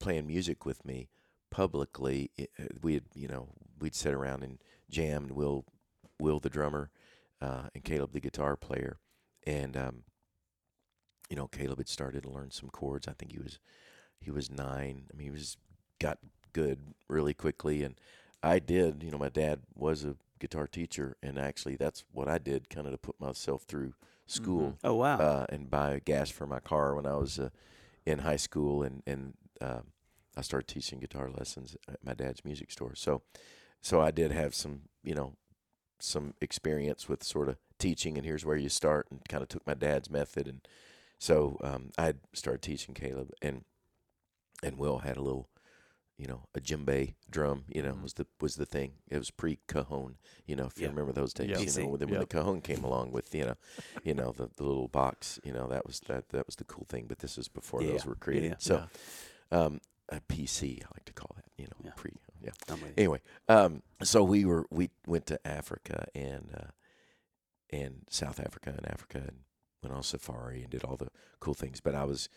playing music with me publicly. Uh, we had you know we'd sit around and jam, and Will, Will the drummer, uh, and Caleb the guitar player, and um, you know, Caleb had started to learn some chords. I think he was he was nine. I mean, he was got good really quickly, and I did. You know, my dad was a guitar teacher, and actually, that's what I did, kind of to put myself through school Oh wow. uh, and buy gas for my car when I was uh, in high school, and and um, I started teaching guitar lessons at my dad's music store. So, so I did have some, you know, some experience with sort of teaching, and here's where you start, and kind of took my dad's method, and so um, I started teaching Caleb, and and Will had a little. You know, a djembe drum. You know, Mhm. was the was the thing. It was pre cajon. You know, if you remember those days. Yeah. You know, when the, when Yep. the cajon came along with you know, you know the, the little box you know that was that that was the cool thing but this is before Yeah, those were created yeah. so um a pc i like to call that you know Yeah. pre yeah I'm with you. anyway um so we were we went to africa and uh and south africa and africa and went on safari and did all the cool things but i was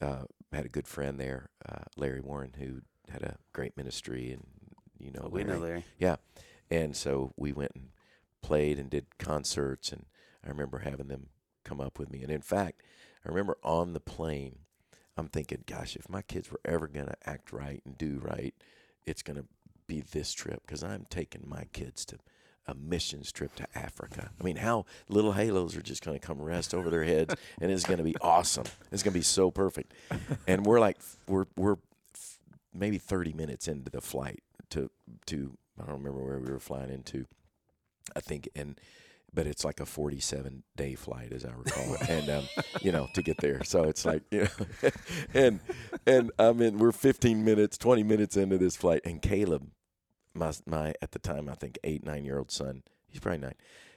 uh had a good friend there uh larry warren who had a great ministry and you know Oh, we know Larry. Larry. And so we went and played and did concerts, and I remember having them come up with me. And in fact, I remember on the plane, I'm thinking, gosh, if my kids were ever going to act right and do right, it's going to be this trip because I'm taking my kids to a missions trip to Africa. I mean, how little halos are just going to come rest over their heads, and it's going to be awesome. It's going to be so perfect. And we're like, we're we're maybe 30 minutes into the flight to to I don't remember where we were flying into. I think and but it's like a 47 day flight as I recall and um, you know to get there. So it's like you know and and I mean we're 15 minutes 20 minutes into this flight and Caleb my my at the time I think 8 9 year old son he's probably 9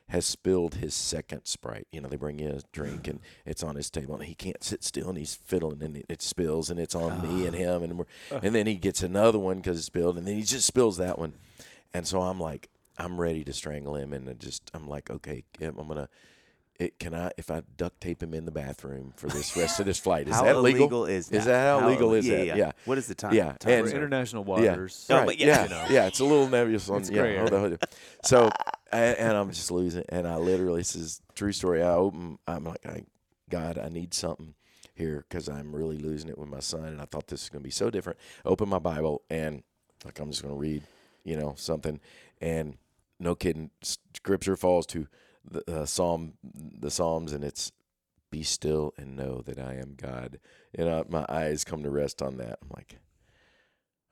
has spilled his second sprite. You know they bring you a drink and it's on his table and he can't sit still and he's fiddling and it, it spills and it's on me and him and we're and then he gets another one because it spilled, and then he just spills that one, and so I'm like, I'm ready to strangle him, and I just I'm like, okay, I'm gonna. It, can I if I duct tape him in the bathroom for this rest of this flight? Is that legal? illegal is that? Is that how legal is yeah, that? Yeah. Yeah. What is the time? Yeah, time and- international waters. Oh, right. but yeah, yeah, you know. yeah, it's a little nebulous on It's yeah. gray hold on, hold on. So, and, and I'm just losing, and I literally this is true story. I open, I'm like, I, God, I need something, here because I'm really losing it with my son, and I thought this is going to be so different. Open my Bible and like I'm just going to read, you know, something, and no kidding, scripture falls to the uh, Psalm, the Psalms, and it's be still and know that I am God. And uh, my eyes come to rest on that. I'm like,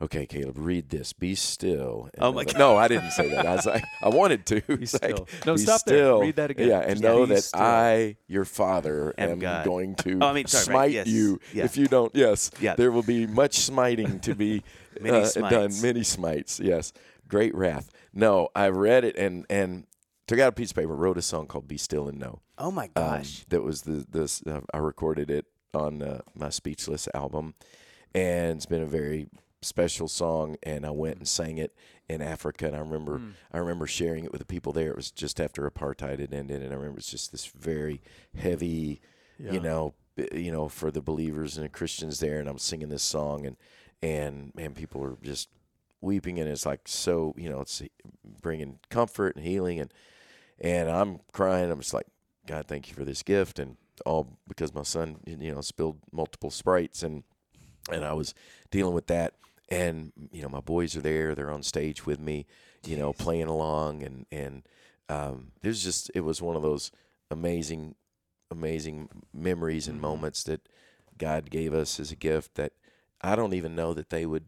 okay, Caleb, read this. Be still. and Oh my that-" No, I didn't say that. I was like, I wanted to. Be It's like. No, be stop there. Read that again. Yeah, and Yeah, know that still. I, your father, Am am going to Oh, I mean, sorry, right, smite yes, you yeah. if you don't. Yes, Yeah. there will be much smiting to be uh, done. Many smites. Yes, great wrath. No, I read it and and took out a piece of paper, wrote a song called "Be Still and Know." Oh my Um, gosh. that was the this uh, I recorded it on uh, my Speechless album, and it's been a very special song. And I went and sang it in Africa, and I remember Mm. I remember sharing it with the people there. It was just after apartheid had ended, and I remember it's just this very heavy, Yeah. you know, you know, for the believers and the Christians there. And I'm singing this song, and and man, people are just weeping, and it's like so, you know, it's bringing comfort and healing, and and I'm crying. I'm just like, God, thank you for this gift, and all because my son, you know, spilled multiple sprites, and and I was dealing with that, and you know, my boys are there. They're on stage with me, you know, playing along, and and um, was just it was one of those amazing, amazing memories and Mhm. moments that God gave us as a gift that I don't even know that they would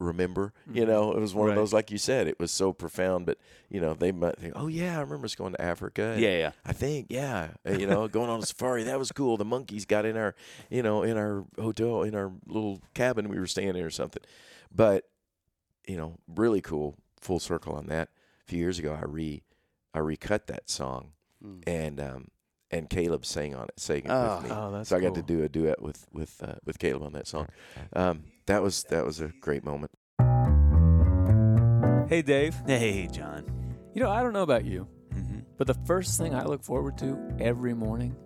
remember. You Mhm. know, it was one Right. of those, like you said, it was so profound. But you know, they might think, "Oh yeah, I remember us going to Africa." yeah, yeah. I think, yeah, uh, you know, going on a safari that was cool. The monkeys got in our, you know, in our hotel, in our little cabin we were staying in or something. But you know, really cool. Full circle on that. A few years ago, I re, I recut that song, Mm. and um, and Caleb sang on it, sang it Oh. with me. Oh, that's so I got cool. to do a duet with with uh, with Caleb on that song. Um, that was that was a great moment. Hey, Dave. Hey, John. You know, I don't know about you, hmm but the first thing I look forward to every morning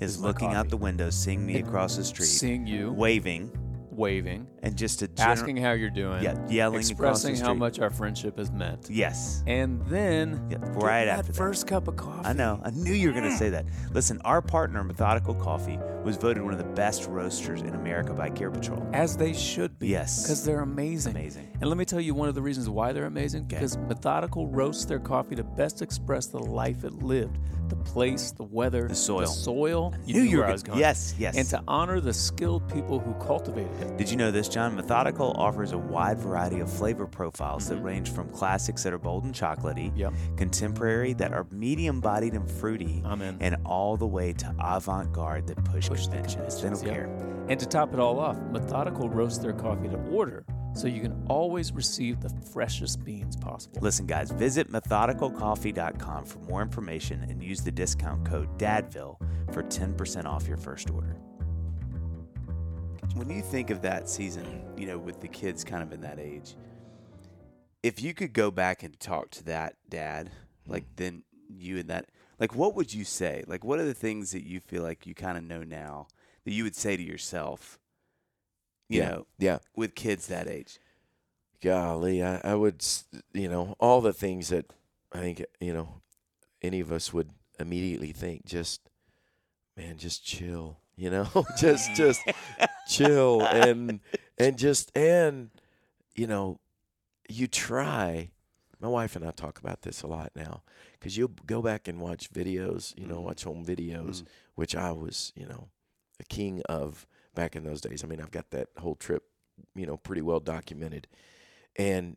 Is my looking out the window, seeing me And across the street, seeing you, waving, waving, and just a gener- asking how you're doing, yeah, yelling expressing how much our friendship has meant. Yes. And then Yeah, right after that. first cup of coffee. I know. I knew you were going to say that. Listen, our partner, Methodical Coffee, was voted one of the best roasters in America by Gear Patrol. As they should be. Yes. Because they're amazing. Amazing. And let me tell you one of the reasons why they're amazing. Because Methodical roasts their coffee to best express the life it lived, the place, the weather, The soil. The soil. knew you knew were where I gonna- was going. Yes, yes. And to honor the skilled people who cultivated it. Did you know this, John? Methodical offers a wide variety of flavor profiles that mm-hmm. range from classics that are bold and chocolatey, Yep. contemporary that are medium bodied and fruity, and all the way to avant garde that push, Push the conventions. They don't conventions, care. And to top it all off, Methodical roasts their coffee to order, so you can always receive the freshest beans possible. Listen, guys, visit methodicalcoffee.com for more information and use the discount code DADVILLE for 10% off your first order. When you think of that season, you know, with the kids kind of in that age, if you could go back and talk to that dad, hmm. like then you and that, like what would you say? Like, what are the things that you feel like you kind of know now that you would say to yourself, you yeah, know, yeah. with kids that age? golly, I, I would, you know, all the things that I think, you know, any of us would immediately think, just, man, just chill, you know, just, just chill and, and just, and, you know, you try. My wife and I talk about this a lot now because you'll go back and watch videos, you know, Mhm. watch home videos, Mhm. which I was, you know, a king of back in those days. I mean, I've got that whole trip, you know, pretty well documented. And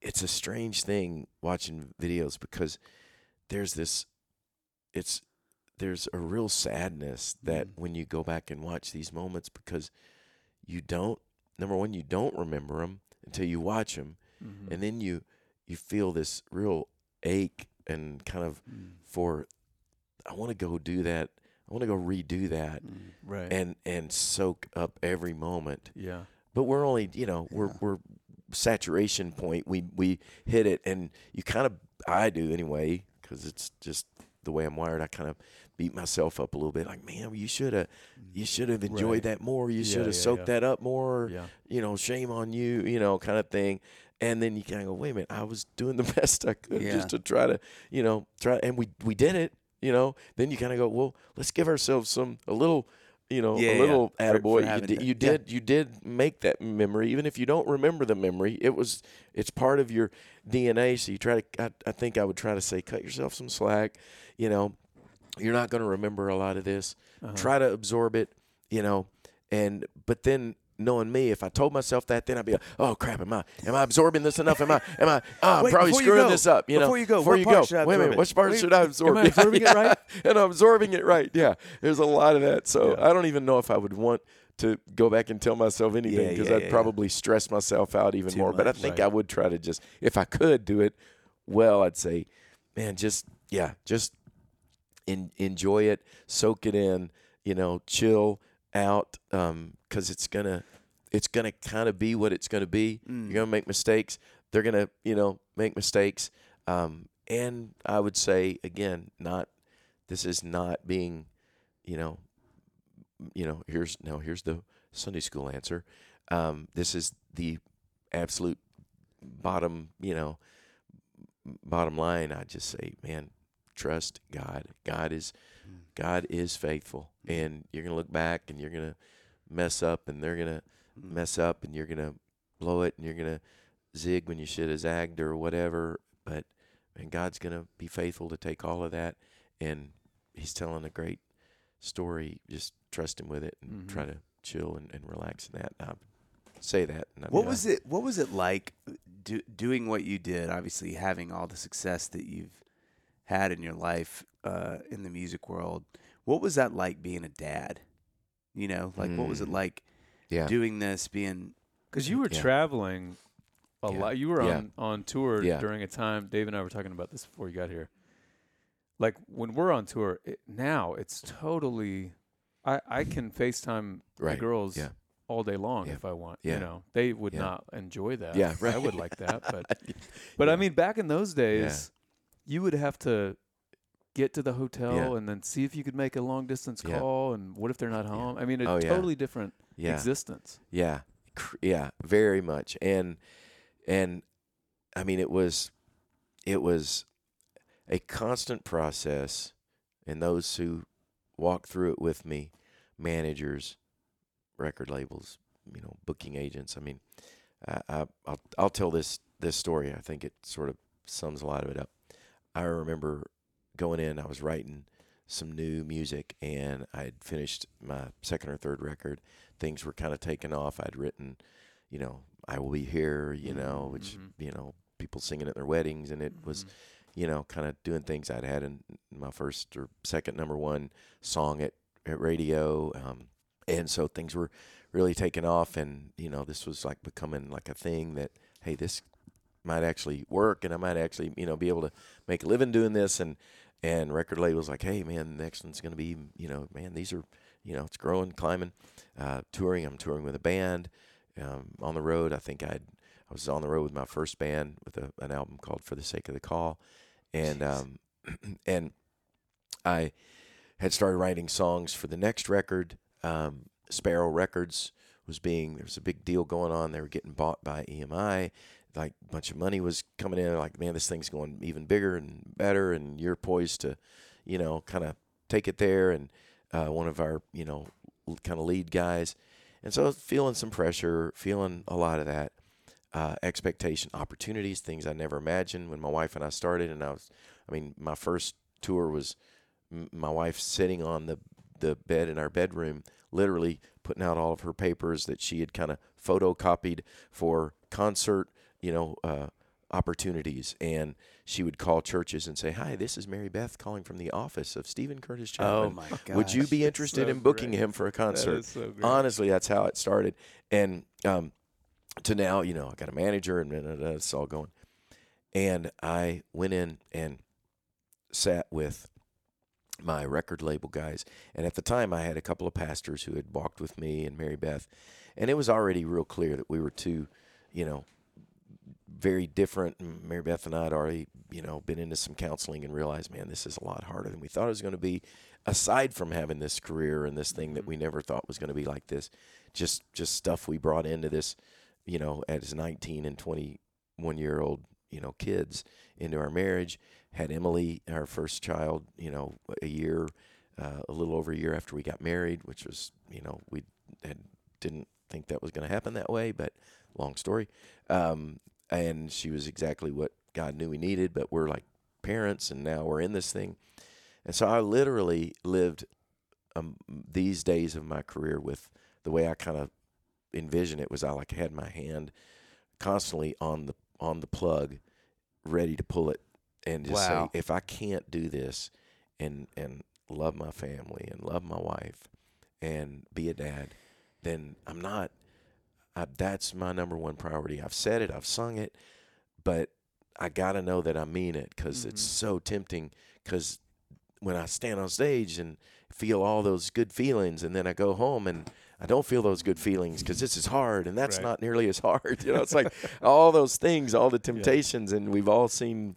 it's a strange thing watching videos because there's this it's there's a real sadness that Mhm. when you go back and watch these moments because you don't number one you don't remember them until you watch them Mhm. and then you you feel this real ache and kind of Mm. for I want to go do that I want to go redo that right. and and soak up every moment yeah. but we're only you know we're we're saturation point we we hit it and you kind of I do anyway because it's just the way I'm wired I kind of beat myself up a little bit like man you should have you should have enjoyed Right. that more you Yeah, should have yeah, soaked yeah. that up more Yeah. you know shame on you you know kind of thing and then you kind of go wait a minute I was doing the best I could just to try to you know try and we we did it you know then you kind of go well let's give ourselves some a little you know, a yeah. little For- for attaboy. you did, you did, you did make that memory, even if you don't remember the memory. It was, it's part of your DNA. So you try to, I, I think I would try to say, cut yourself some slack. You know, you're not going to remember a lot of this. Uh-huh. Try to absorb it. You know, and but then knowing me, if I told myself that, then I'd be like, oh crap, am I, am I absorbing this enough? Am I, am I, oh, I'm Wait, probably screwing go, this up. You know, before you go, before you part go, wait a minute, which part Wait, should I absorb? am I absorbing it right? and I'm absorbing it right. Yeah, there's a lot of that. So Yeah. I don't even know if I would want to go back and tell myself anything because yeah, I'd yeah, probably stress myself out even Too more. But I think Right. I would try to just, if I could do it well, I'd say, man, just yeah, just in, enjoy it, soak it in, you know, chill out, because it's gonna it's gonna kind of be what it's gonna be. Mm. You're gonna make mistakes. They're gonna you know make mistakes. Um, and I would say again, not this is not being, you know, you know. Here's now here's the Sunday school answer. Um, this is the absolute bottom, you know, bottom line. I just say, man, trust God. God is Mm. God is faithful, and you're gonna look back and you're gonna mess up, and they're gonna Mm. mess up, and you're gonna blow it, and you're gonna zig when you should have zagged or whatever. But and God's gonna be faithful to take all of that, and He's telling a great story. Just trust Him with it, and Mhm. try to chill and, and relax in that. I say that. and What was it? What was it like do, doing what you did? Obviously, having all the success that you've had in your life uh, in the music world. What was that like being a dad? You know, like what was it Mm. like yeah, doing this? Being Because you were Yeah. traveling a Yeah. lot. You were Yeah. on, on tour Yeah. during a time. Dave and I were talking about this before you got here. Like when we're on tour it, now, it's totally. I I can FaceTime my Right. girls Yeah. all day long Yeah. if I want. Yeah. You know, they would Yeah. not enjoy that. Yeah, right. I would like that, but but I mean, back in those days, you would have to get to the hotel Yeah. and then see if you could make a long distance Yeah. call. And what if they're not home? I mean, a Oh, yeah. totally different yeah. existence. Yeah, yeah, very much. And and I mean, it was it was a constant process, and those who walked through it with me, managers, record labels, you know, booking agents. I mean, I, I I'll I'll tell this this story. I think it sort of sums a lot of it up. I remember going in. I was writing some new music, and I had finished my second or third record things were kind of taking off. I'd written, you know, I will be here, you know, which Mhm. you know people singing at their weddings, and it was, Mhm. you know, kind of doing things I'd had in my first or second number one song at at radio, um, and so things were really taking off, and you know, this was like becoming like a thing that hey, this might actually work, and I might actually you know be able to make a living doing this, and and record labels like, hey man, the next one's gonna be, you know, man, these are, you know, it's growing, climbing, uh, touring. I'm touring with a band, um, on the road. I think I'd I was on the road with my first band with a, an album called For the Sake of the Call, and um, and I had started writing songs for the next record. Um, Sparrow Records was being there was a big deal going on. They were getting bought by EMI. Like a bunch of money was coming in. Like man, this thing's going even bigger and better, and you're poised to, you know, kind of take it there. And uh, one of our you know kind of lead guys, and so I was feeling some pressure, feeling a lot of that uh, expectation, opportunities, things I never imagined when my wife and I started. And I was, I mean, my first tour was m- my wife sitting on the the bed in our bedroom, literally putting out all of her papers that she had kind of photocopied for concert, you know, uh, opportunities. And she would call churches and say, "Hi, this is Mary Beth calling from the office of Steven Curtis oh Chapman. my god, Would you be interested so in booking great. him for a concert?" so honestly, that's how it started. And um, to now, you know, I got a manager and da, it's all going. And I went in and sat with my record label guys. And at the time, I had a couple of pastors who had walked with me and Mary Beth. And it was already real clear that we were two, you know, very different. Mary Beth and I had already, you know, been into some counseling and realized, man, this is a lot harder than we thought it was going to be. Aside from having this career and this thing that we never thought was going to be like this, just just stuff we brought into this, you know, as 19 and 21 year old, you know, kids into our marriage. Had Emily, our first child, you know, a year uh, a little over a year after we got married, which was you know we had, didn't think that was going to happen that way, but long story. Um, and she was exactly what God knew we needed, but we're like parents, and now we're in this thing. And so I literally lived um, these days of my career with the way I kind of envision it was I like had my hand constantly on the on the plug, ready to pull it, and just Wow. say, if I can't do this, and and love my family and love my wife, and be a dad, then I'm not. I, that's my number one priority. I've said it, I've sung it, but I gotta know that I mean it because it's Mhm. so tempting. Because when I stand on stage and feel all those good feelings, and then I go home and I don't feel those good feelings because this is hard, and that's Right. not nearly as hard. You know, it's like all those things, all the temptations, and we've all seen,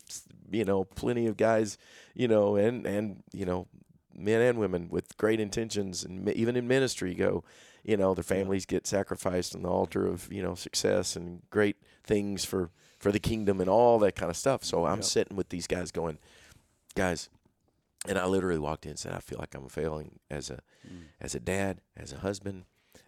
you know, plenty of guys, you know, and and you know, men and women with great intentions, and even in ministry, go, you know, their families get sacrificed on the altar of you know success and great things for for the kingdom and all that kind of stuff. So I'm Yep. sitting with these guys, going, guys, and I literally walked in and said, I feel like I'm failing as a as a dad, as a husband.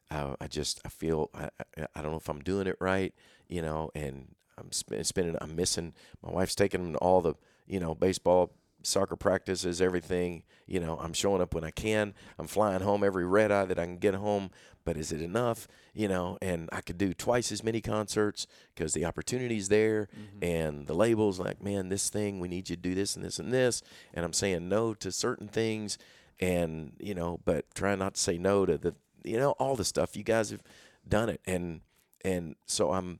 Uh, I just I feel I, I I don't know if I'm doing it right, you know, and I'm sp- spending I'm missing my wife's taking them to all the you know baseball, soccer practices, everything. You know, I'm showing up when I can. I'm flying home every red eye that I can get home. But is it enough? You know, and I could do twice as many concerts because the opportunity's there mm-hmm. and the labels like, man, this thing we need you to do this and this and this, and I'm saying no to certain things, and you know, but trying not to say no to the you know all the stuff you guys have done it and and so i'm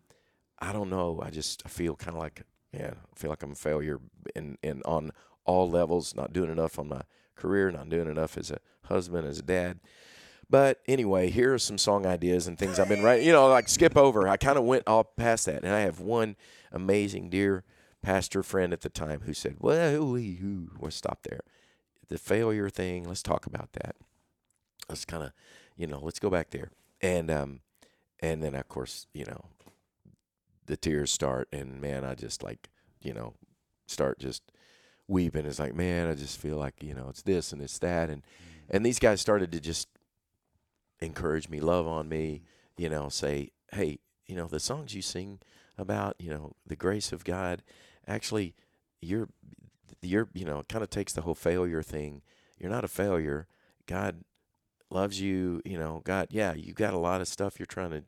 i don't know i just i feel kind of like yeah i feel like i'm a failure in in on all levels not doing enough on my career not doing enough as a husband as a dad. But anyway here are some song ideas and things i've been writing you know like skip over. I kind of went all past that and i have one amazing dear pastor friend at the time who said well we we'll stop there. The failure thing let's talk about that. Let's kind of you know let's go back there. And um and then of course you know the tears start and man i just like you know start just weeping. It's like man i just feel like you know it's this and it's that. And mm-hmm. and these guys started to just encourage me love on me mm-hmm. you know say hey you know the songs you sing about you know the grace of god actually you're you're you know kind of takes the whole failure thing. You're not a failure. God loves you you know god yeah you got a lot of stuff you're trying to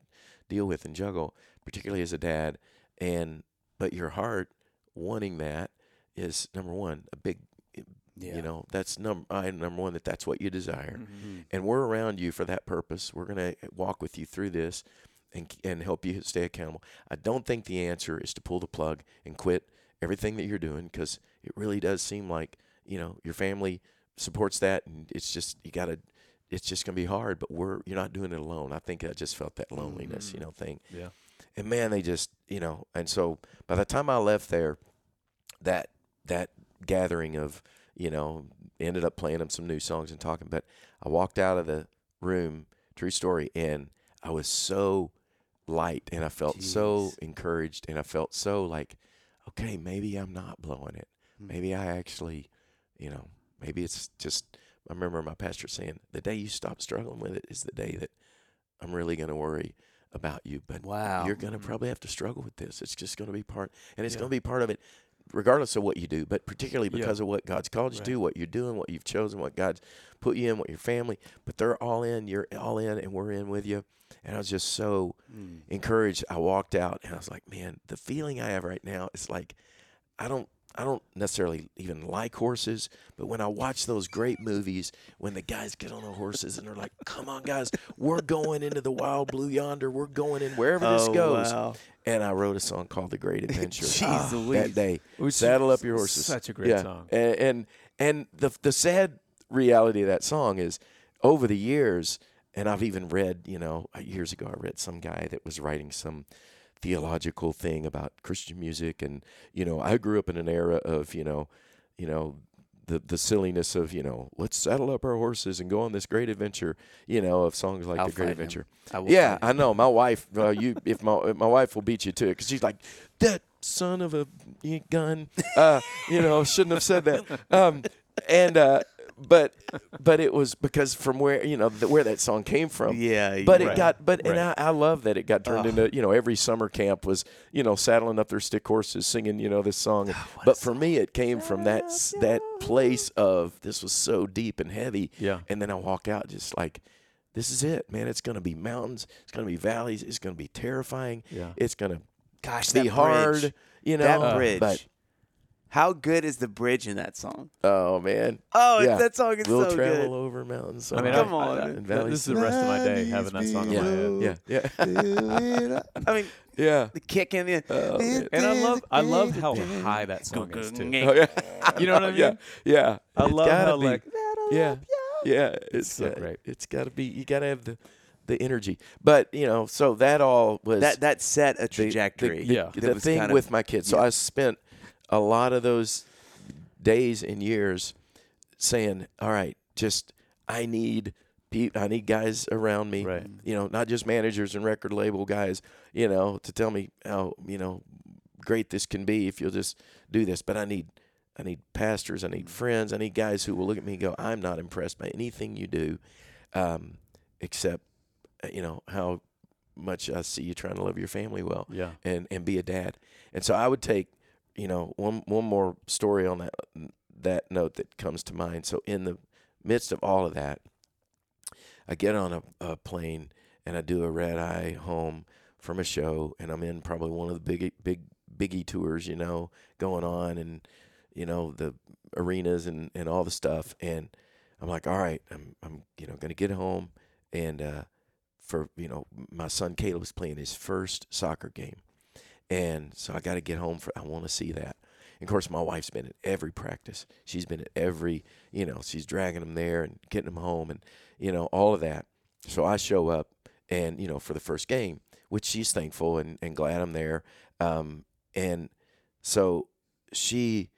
deal with and juggle particularly as a dad. And but your heart wanting that is number one a big Yeah. you know that's number I number one that that's what you desire Mm-hmm. and we're around you for that purpose we're going to walk with you through this and and help you stay accountable i don't think the answer is to pull the plug and quit everything that you're doing because it really does seem like you know your family supports that and it's just you got to it's just going to be hard but we're you're not doing it alone i think i just felt that loneliness you know thing Yeah. and man they just you know and so by the time i left there that that gathering of you know ended up playing them some new songs and talking but i walked out of the room true story and i was so light and i felt so encouraged and i felt so like okay maybe i'm not blowing it Mm. maybe i actually you know maybe it's just i remember my pastor saying the day you stop struggling with it is the day that i'm really going to worry about you but Wow. you're going to probably have to struggle with this it's just going to be part and it's Yeah. going to be part of it regardless of what you do but particularly Yeah. because of what god's called you Right. to what you're doing what you've chosen what god's put you in what your family but they're all in you're all in and we're in with you and i was just so Mm. encouraged i walked out and i was like man the feeling i have right now is like i don't I don't necessarily even like horses, but when I watch those great movies, when the guys get on the horses and they're like, "Come on, guys, we're going into the wild blue yonder. We're going in wherever this Oh, goes." wow. And I wrote a song called "The Great Adventure" Jeez Ah, that day. Saddle up your horses. Such a great yeah. song. And, and and the the sad reality of that song is, over the years, and I've even read, you know, years ago, I read some guy that was writing some theological thing about Christian music, and you know, I grew up in an era of, you know, you know. The, the silliness of you know let's saddle up our horses and go on this great adventure you know of songs like I'll the Great. Adventure I will yeah, I know. My wife, uh, you, if my my wife will beat you too, because she's like that son of a gun. Uh, you know, shouldn't have said that. Um, and uh, but but it was because from where you know the, where that song came from. Yeah, But it got but and I, I love that it got turned Oh. into you know every summer camp was you know saddling up their stick horses singing you know this song. Oh, but for me it came from that that place of this was so deep and heavy. Yeah. And then I walk out just like this is it, man. It's going to be mountains. It's going to be valleys. It's going to be terrifying. Yeah. It's going to Gosh, be hard. You know, that bridge. But How good is the bridge in that song? oh man, Oh, Yeah. that song is we'll so travel good. over mountains. I mean, Come I, on. I, I, And that- valleys. this is the rest of my day having that song in my head. yeah, yeah, I mean, yeah. the kick in the. Oh, man. And I love I love how high that song is too. Oh, yeah. You know what I mean? Yeah, yeah. I It's love gotta how be. like yeah, yeah. It's so got- great. It's got to be. You got to have the the energy. But you know, so that all was That that set a trajectory. The, Yeah. the, that was thing kind of- with my kids. So yeah. I spent a lot of those days and years saying, "All right, just I need." pe- I need guys around me, Right. you know, not just managers and record label guys, you know, to tell me how, you know, great this can be if you'll just do this. But I need, I need pastors, I need friends, I need guys who will look at me and go, I'm not impressed by anything you do, um, except, uh, you know, how much I see you trying to love your family well yeah. and and be a dad. And so I would take, you know, one one more story on that that note that comes to mind. So in the midst of all of that, I get on a, a plane and I do a red eye home from a show, and I'm in probably one of the big big biggie tours, you know, going on, and you know the arenas and and all the stuff, and I'm like, all right, I'm I'm you know gonna get home, and uh, for you know my son Caleb's playing his first soccer game, and so I got to get home for I want to see that. And of course, my wife's been at every practice. She's been at every, you know, she's dragging them there and getting them home and, you know, all of that. So I show up and, you know, for the first game, which she's thankful and, and glad I'm there. Um, and so she,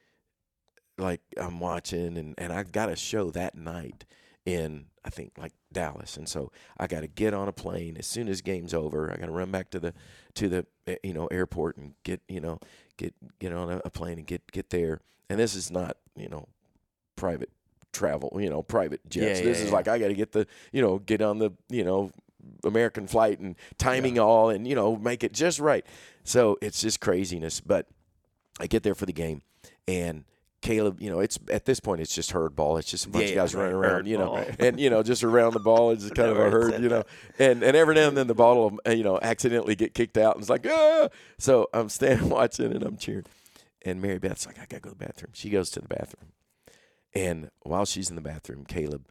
like, I'm watching and, and I've got a show that night in, I think, like Dallas. And so I got to get on a plane as soon as game's over. I got to run back to the, to the, eh, you know, airport and get, you know, get get on a, a plane and get get there. And this is not you know private travel, you know, private jets. Yeah, this yeah, is yeah. like I got to get the you know get on the you know American flight and timing all and you know make it just right. So it's just craziness. But I get there for the game and. Caleb, you know, it's at this point it's just herd ball. It's just a bunch Yeah, of guys running around, you know, ball. and you know, just around the ball. It's kind of a herd, you know, and and every now and then the ball will, uh, you know, accidentally get kicked out, and it's like, ah. So I'm standing watching and I'm cheering, and Mary Beth's like, I gotta go to the bathroom. She goes to the bathroom, and while she's in the bathroom, Caleb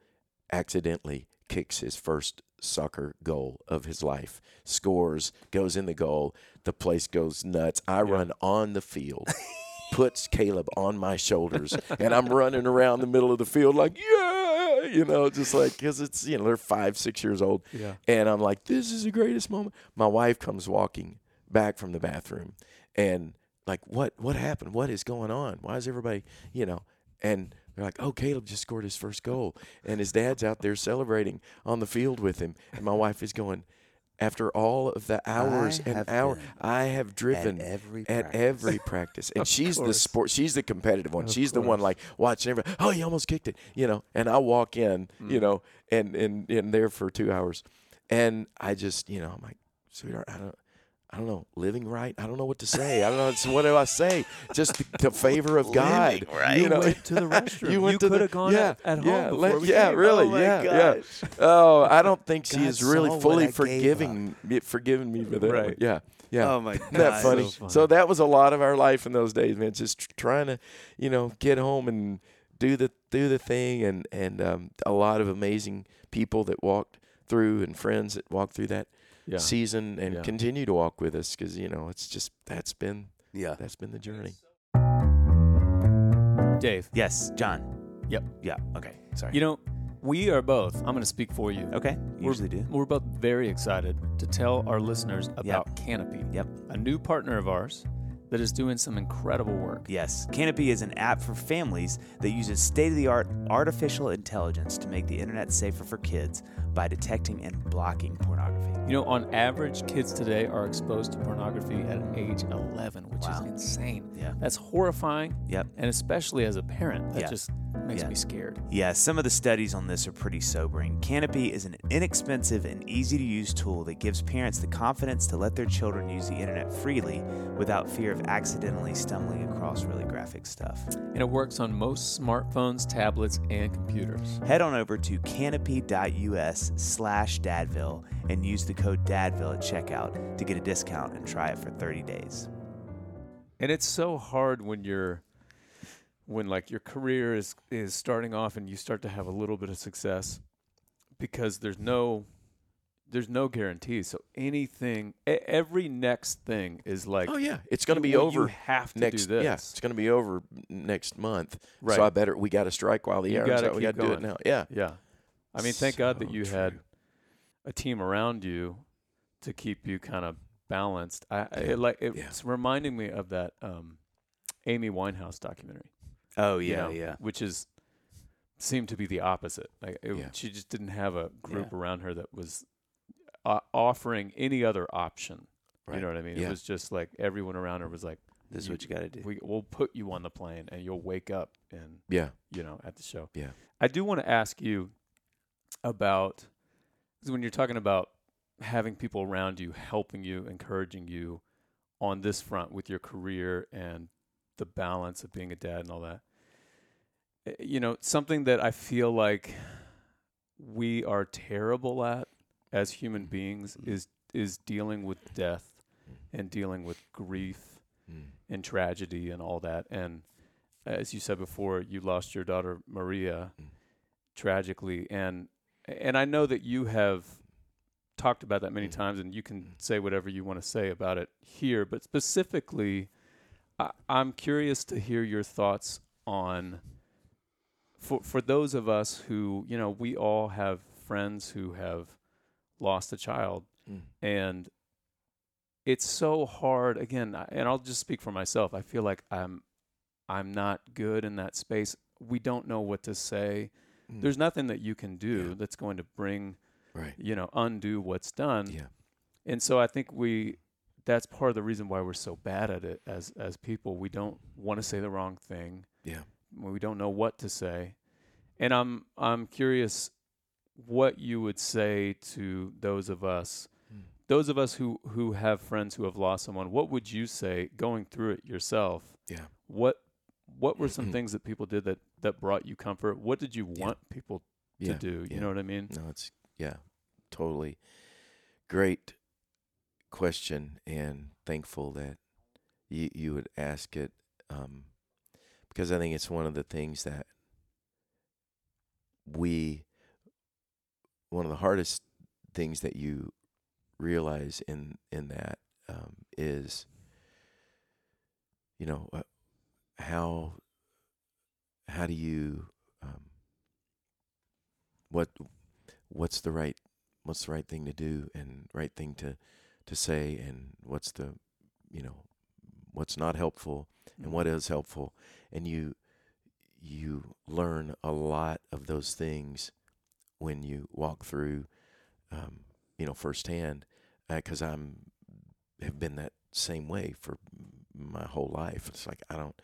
accidentally kicks his first soccer goal of his life, scores, goes in the goal. The place goes nuts. I run on the field. Puts Caleb on my shoulders, and I'm running around the middle of the field like, yeah, you know, just like because it's you know they're five, six years old, Yeah. and I'm like, this is the greatest moment. My wife comes walking back from the bathroom and like, what what happened? What is going on? Why is everybody, you know, and they're like, oh, Caleb just scored his first goal. And his dad's out there celebrating on the field with him. And my wife is going, after all of the hours I and have hour, I have driven every at every practice. And she's the sport, she's the competitive one. Of she's the one like watching everybody, oh, you almost kicked it, you know. And I walk in, Mm. you know, and, and, and there for two hours. And I just, you know, I'm like, sweetheart, I don't, I don't know, living right. I don't know what to say. I don't know. It's, what do I say? Just the, the favor of God. Right. You You know, went to the restroom. You went You to the- could have gone yeah, at, at home yeah, before let- we yeah, came. really, Oh my yeah, yeah. Oh, I don't think she God is really fully forgiving me, forgiving me for that. Right. one. Yeah, yeah. Oh my Isn't that funny? So So, that was a lot of our life in those days, man. Just trying to, you know, get home and do the do the thing, and and um, a lot of amazing people that walked through and friends that walked through that Yeah. season and Yeah. continue to walk with us because you know it's just that's been Yeah. that's been the journey. Dave, Yes, John. Yep. Yeah. Okay. Sorry. you know, we are both, I'm going to speak for you. okay. We're- Usually do. We're both very excited to tell our listeners about Canopy, Yep. a new partner of ours that is doing some incredible work. Yes, Canopy is an app for families that uses state of the art artificial intelligence to make the internet safer for kids by detecting and blocking pornography. You know, on average, kids today are exposed to pornography at age 11, which Wow. is insane. Yeah. That's horrifying. Yep. And especially as a parent, that Yeah. just makes Yeah. me scared. Yeah, some of the studies on this are pretty sobering. Canopy is an inexpensive and easy to use tool that gives parents the confidence to let their children use the internet freely without fear of accidentally stumbling across really graphic stuff. And it works on most smartphones, tablets, and computers. Head on over to canopy.us slash dadville and use the code dadville at checkout to get a discount and try it for 30 days. And it's so hard when you're when like your career is is starting off and you start to have a little bit of success because there's no there's no guarantees. So anything every next thing is like oh yeah, it's going to be over You have to next. do this. Yeah, it's going to be over next month. Right. So I better we got to strike while the You gotta out. We got to do it now. Yeah. Yeah. I mean, thank God that So you had a team around you to keep you kind of balanced. I, Yeah. it, like Yeah. it's reminding me of that um, Amy Winehouse documentary. Oh, you yeah, know, yeah. Which is seemed to be the opposite. Like it, Yeah. she just didn't have a group Yeah. around her that was uh, offering any other option. Right. You know what I mean? Yeah. It was just like everyone around her was like, This is what you got to do. "We we'll put you on the plane and you'll wake up and Yeah. you know at the show." Yeah. I do want to ask you about when you're talking about having people around you helping you, encouraging you on this front with your career and the balance of being a dad and all that. eh, You know, something that I feel like we are terrible at as human beings Mhm. is is dealing with death and dealing with grief Mm. and tragedy and all that. And as you said before, you lost your daughter Maria Mm. tragically, and and I know that you have talked about that many Mm. times, and you can Mm. say whatever you want to say about it here. But specifically, I, I'm curious to hear your thoughts on for for those of us who you know we all have friends who have lost a child Mm. and it's so hard again and I'll just speak for myself I feel like I'm I'm not good in that space we don't know what to say Mm. there's nothing that you can do Yeah. that's going to bring right. you know undo what's done Yeah. and so I think we that's part of the reason why we're so bad at it as as people we don't want to say the wrong thing Yeah. we don't know what to say. And I'm I'm curious what you would say to those of us Mm. those of us who who have friends who have lost someone, what would you say going through it yourself? Yeah. What what were some things that people did that that brought you comfort? What did you Yeah. want people to Yeah. do? You yeah. know what I mean? No, it's yeah, totally. Great question, and thankful that you you would ask it, um, because I think it's one of the things that we one of the hardest things that you realize in in that um, is you know uh, how how do you um, what what's the right what's the right thing to do and right thing to to say and what's the you know what's not helpful and what is helpful. And you you learn a lot of those things when you walk through um, you know firsthand because I'm have been that same way for my whole life. It's like I don't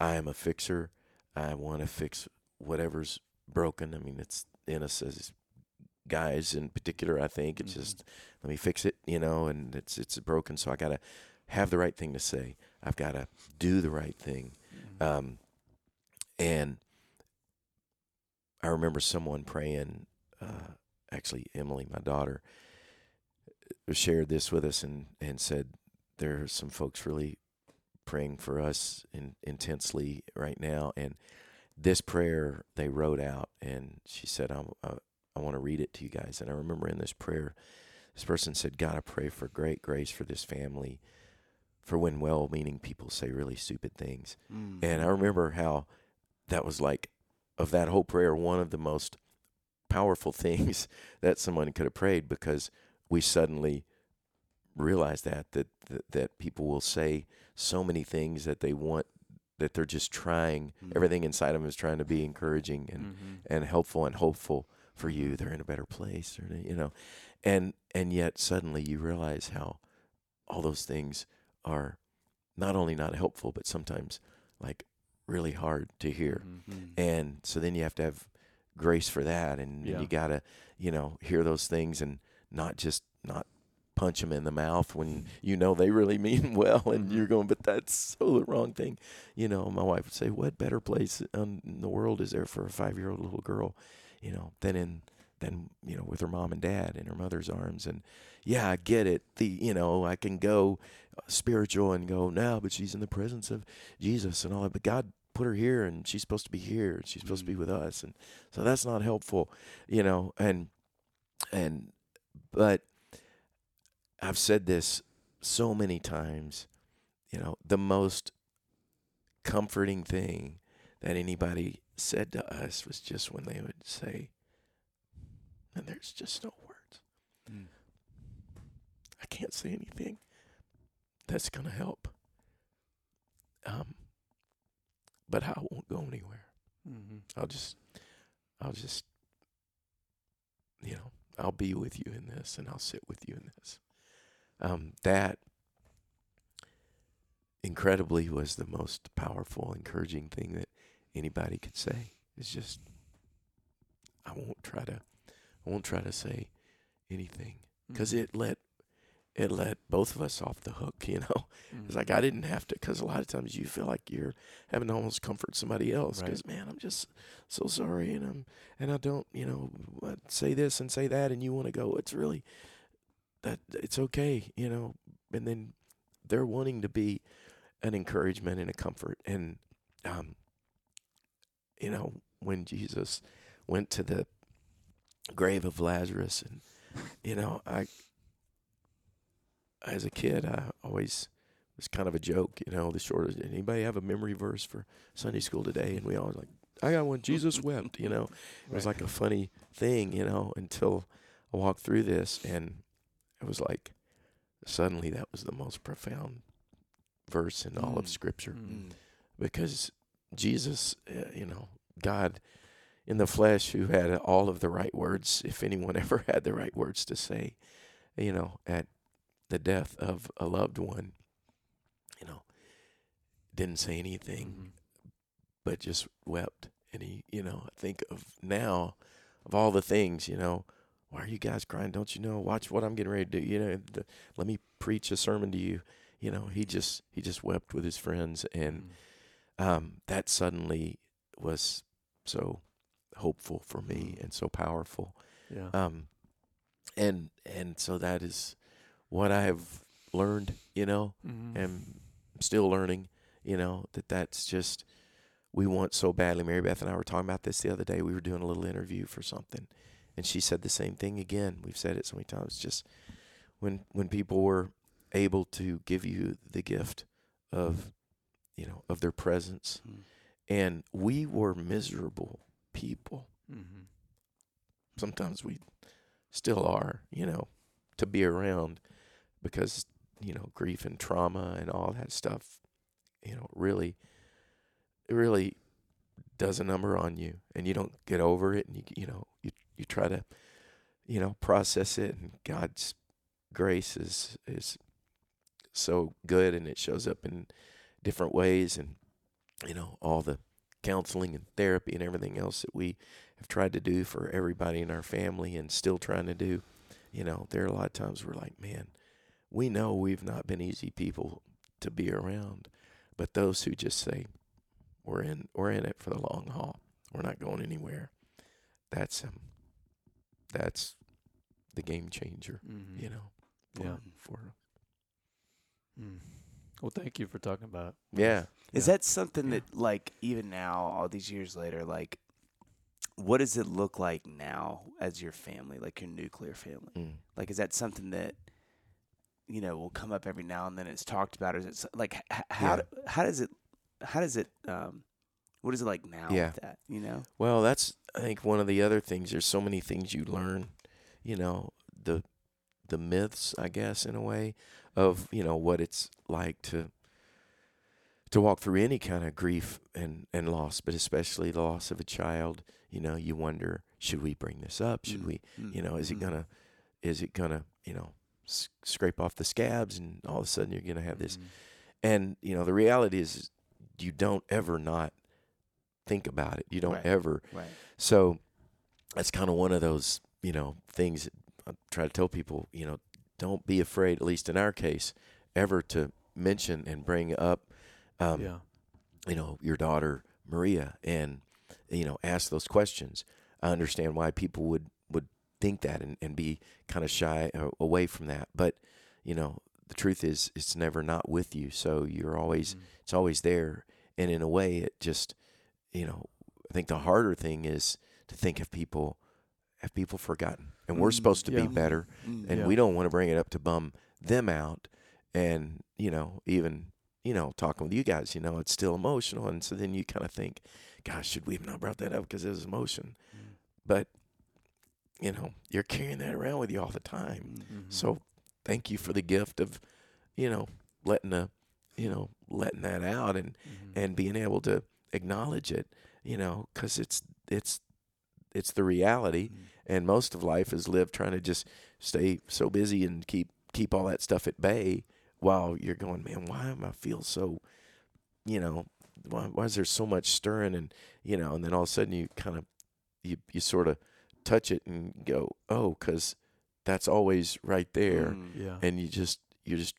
I am a fixer. I want to fix whatever's broken. I mean it's in us as guys in particular I think it's Mhm. just let me fix it you know and it's it's broken so I got to have the right thing to say I've got to do the right thing Mhm. um, and I remember someone praying, uh, actually, Emily, my daughter, uh, shared this with us and, and said, There are some folks really praying for us in, intensely right now. And this prayer they wrote out, and she said, I, I, I want to read it to you guys. And I remember in this prayer, this person said, God, I pray for great grace for this family, for when well meaning people say really stupid things. Mm. And I remember how that was like, of that whole prayer, one of the most powerful things that someone could have prayed because we suddenly realized that, that, that, that people will say so many things that they want, that they're just trying, Mhm. everything inside of them is trying to be encouraging and, Mhm. and helpful and hopeful for you. They're in a better place, or you know, and and yet suddenly you realize how all those things are not only not helpful, but sometimes like really hard to hear. Mhm. And so then you have to have grace for that. And, Yeah. you got to, you know, hear those things and not just not punch them in the mouth when you know they really mean well. And you're going, but that's so the wrong thing. You know, my wife would say, what better place in the world is there for a five year old little girl, you know, than in, than, you know, with her mom and dad in her mother's arms. And yeah, I get it. The, you know, I can go uh, spiritual and go, now, but she's in the presence of Jesus and all that. But God put her here and she's supposed to be here and she's supposed to be Mhm. with us. And so that's not helpful, you know, and, and, but I've said this so many times, you know, the most comforting thing that anybody said to us was just when they would say, and there's just no words. Mm. I can't say anything that's going to help. Um, but I won't go anywhere. Mhm. I'll just, I'll just, you know, I'll be with you in this and I'll sit with you in this. Um, that incredibly was the most powerful, encouraging thing that anybody could say. It's just, I won't try to, I won't try to say anything because Mhm. it let, it let both of us off the hook, you know. It's Mhm. like I didn't have to, because a lot of times you feel like you're having to almost comfort somebody else. Right. Because man, I'm just so sorry, and I'm and I don't, you know, uh, say this and say that, and you want to go. It's really that it's okay, you know. And then they're wanting to be an encouragement and a comfort, and um, you know, when Jesus went to the grave of Lazarus, and you know, I as a kid, I always was kind of a joke, you know, the shortest. Anybody have a memory verse for Sunday school today? And we always like, I got one. Jesus wept, you know. It was like a funny thing, you know, until I walked through this, and it was like suddenly that was the most profound verse in all of Mm. Scripture Mm. because Jesus, uh, you know, God in the flesh who had all of the right words, if anyone ever had the right words to say, you know, at the death of a loved one, you know, didn't say anything, Mhm. but just wept. And he, you know, I think of now, of all the things, you know, why are you guys crying? Don't you know? Watch what I'm getting ready to do. You know, the, let me preach a sermon to you. You know, he just he just wept with his friends, and Mm. Um, that suddenly was so hopeful for me Mm. and so powerful. Yeah. Um, and and so that is what I have learned. You know, Mhm. am still learning, you know, that that's just we want so badly. Mary Beth and I were talking about this the other day. We were doing a little interview for something, and she said the same thing again. We've said it so many times. Just when when people were able to give you the gift of, you know, of their presence, Mm. and we were miserable people. Mhm. Sometimes we still are, you know, to be around because you know grief and trauma and all that stuff you know really it really does a number on you and you don't get over it and you you know you you try to you know process it and God's grace is is so good and it shows up in different ways and you know all the counseling and therapy and everything else that we have tried to do for everybody in our family and still trying to do you know there are a lot of times we're like man we know we've not been easy people to be around, but those who just say we're in we're in it for the long haul, we're not going anywhere. That's um, that's the game changer, Mhm. you know. For, Yeah. For Mm. Well, thank you for talking about it. yeah, Is that something that, like, even now, all these years later, like, what does it look like now as your family, like your nuclear family? mm. Like, is that something that, you know, will come up every now and then? It's talked about, or is it like, h- how Yeah. do, how does it, how does it, um, what is it like now Yeah. with that? You know, Well, that's I think one of the other things. There's so many things you learn, you know, the the myths, I guess, in a way, of you know what it's like to to walk through any kind of grief and and loss, but especially the loss of a child. You know, you wonder, should we bring this up? Should Mm, we, mm, you know, is it mm. gonna, is it gonna, you know, s- scrape off the scabs, and all of a sudden you're gonna have this Mhm. and you know the reality is you don't ever not think about it. You don't Right. ever. Right. So that's kind of one of those, you know, things I try to tell people, you know, don't be afraid, at least in our case, ever to mention and bring up, um, yeah. you know, your daughter Maria and, you know, ask those questions. I understand why people would, would think that and, and be kind of shy uh, away from that. But, you know, the truth is it's never not with you. So you're always, Mm. it's always there. And in a way, it just, you know, I think the harder thing is to think of people, have people forgotten? And we're Mm, supposed to yeah. be better. Mm. And Yeah. we don't want to bring it up to bum them out. And, you know, even, you know, talking with you guys, you know, it's still emotional. And so then you kind of think, gosh, should we have not brought that up because it was emotion? Mm. But, you know, you're carrying that around with you all the time. Mhm. So thank you for the gift of, you know, letting the, you know, letting that out and, Mhm. and being able to acknowledge it, you know, because it's it's it's the reality, Mhm. And most of life is lived trying to just stay so busy and keep keep all that stuff at bay while you're going, man, why am I feel so, you know, why, why is there so much stirring and you know, and then all of a sudden you kind of you you sort of touch it and go, oh, because that's always right there, Mm. Yeah. and you just you're just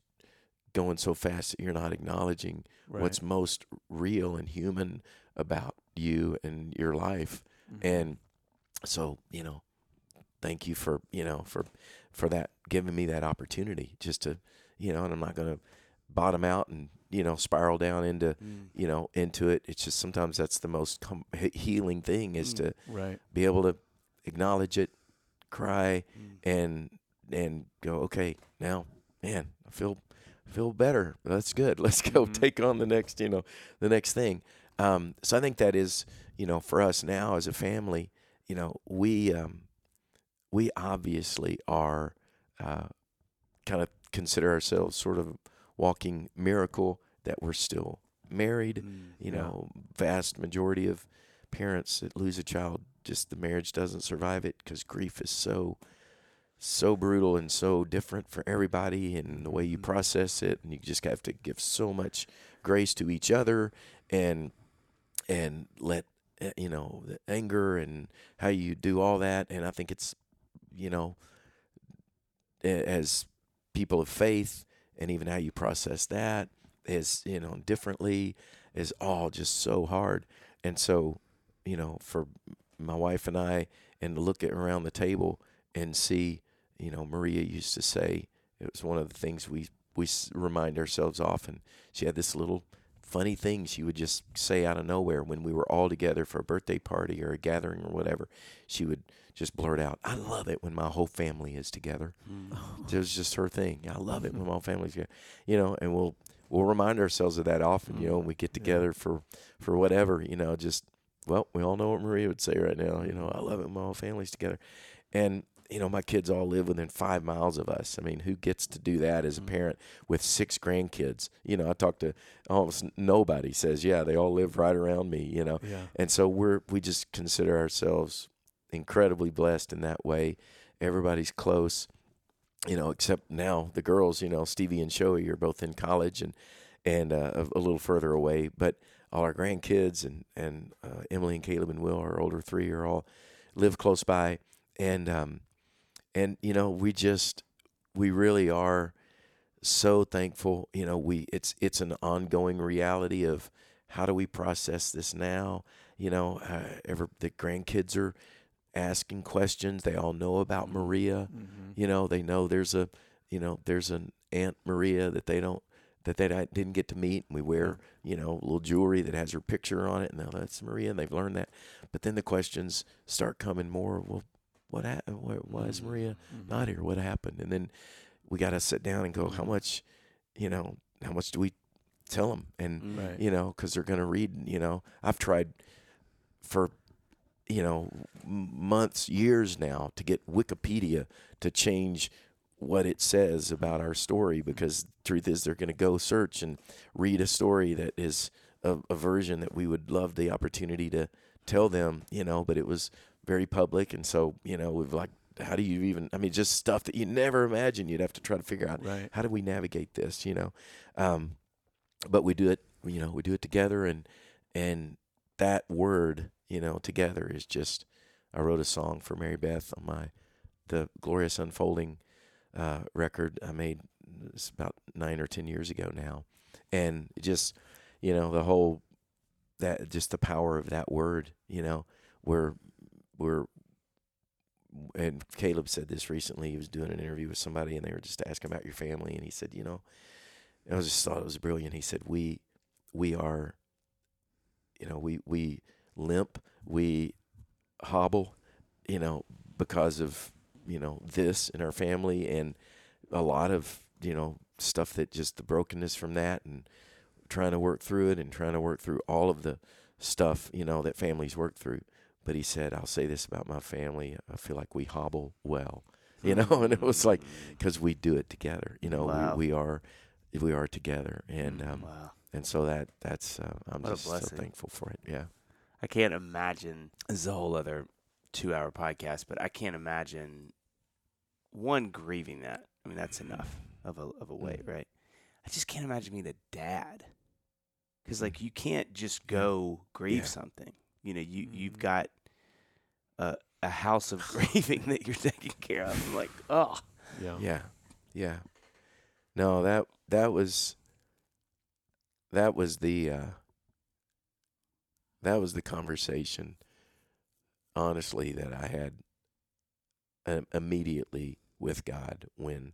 going so fast that you're not acknowledging Right. what's most real and human about you and your life Mhm. and so you know thank you for you know for for that giving me that opportunity just to you know and i'm not going to bottom out and you know spiral down into Mm. you know into it it's just sometimes that's the most com- healing thing is Mm. to right. be able to acknowledge it cry Mm. and and go okay now man i feel feel better that's good let's go Mhm. take on the next you know the next thing um so i think that is you know for us now as a family you know we um we obviously are uh kind of consider ourselves sort of walking miracle that we're still married Mm. you Yeah. know vast majority of parents that lose a child just the marriage doesn't survive it because grief is so so brutal and so different for everybody and the way you Mhm. process it and you just have to give so much grace to each other and and let uh, you know the anger and how you do all that and i think it's you know as people of faith and even how you process that is you know differently is all just so hard. And so you know for my wife and I and to look at around the table and see you know Maria used to say it was one of the things we we remind ourselves often. She had this little funny thing she would just say out of nowhere when we were all together for a birthday party or a gathering or whatever. She would just blurt out i love it when my whole family is together Mm. it was just her thing. I love it when my whole family's together, you know, and we'll we'll remind ourselves of that often, you know, when we get Yeah. together for for whatever, you know, just well, we all know what Maria would say right now, you know, I love it when my whole family's together, and you know, my kids all live within five miles of us. I mean, who gets to do that as a Mhm. parent with six grandkids? You know, I talk to almost nobody says, yeah, they all live right around me, you know, Yeah. and so we're we just consider ourselves incredibly blessed in that way. Everybody's close, you know, except now the girls, you know, Stevey and Shoey are both in college and and uh, a, a little further away, but all our grandkids and and uh, Emily and Caleb and Will, our older three, are all live close by, and um, and you know, we just we really are so thankful. You know, we it's it's an ongoing reality of how do we process this now. You know, uh, ever the grandkids are asking questions. They all know about Mhm. Maria. Mm-hmm. You know, they know there's a you know there's an Aunt Maria that they don't that they didn't get to meet. And we wear you know little jewelry that has her picture on it, and now that's Maria, and they've learned that. But then the questions start coming more. Well, what happened? Why, is Mm. Maria Mm-hmm. not here? What happened? And then we got to sit down and go, how much, you know, how much do we tell them? And Mm. Right. you know, because they're going to read. You know, I've tried for you know months, years now to get Wikipedia to change what it says about our story because truth is they're going to go search and read a story that is a, a version that we would love the opportunity to tell them you know but it was very public and so you know we've like how do you even i mean just stuff that you never imagined you'd have to try to figure out Right. how do we navigate this you know um, but we do it you know we do it together and and that word you know together is just I wrote a song for Mary Beth on my the glorious unfolding uh, record I made it's about nine or ten years ago now and just you know the whole that just the power of that word you know we're we're and Caleb said this recently. He was doing an interview with somebody, and they were just asking about your family, and he said, you know, I just thought it was brilliant. He said, we we are, you know, we we limp, we hobble, you know, because of you know this in our family, and a lot of you know stuff that just the brokenness from that, and trying to work through it, and trying to work through all of the stuff you know that families work through but he said, I'll say this about my family. I feel like we hobble well, you know, and it was like, because we do it together, you know, Wow. we, we are, we are together. And, um, Wow. and so that, that's, uh, I'm What just so thankful for it. Yeah. I can't imagine. This is a whole other two-hour podcast, but I can't imagine one grieving that. I mean, that's enough of a of a weight, Mm. right? I just can't imagine being a dad, because like you can't just go grieve Yeah. something. You know, you you've Mhm. got a a house of grieving that you're taking care of. I'm like, oh, Yeah. Yeah. Yeah. No, that, that was, that was the, uh, that was the conversation, honestly, that I had um, immediately with God when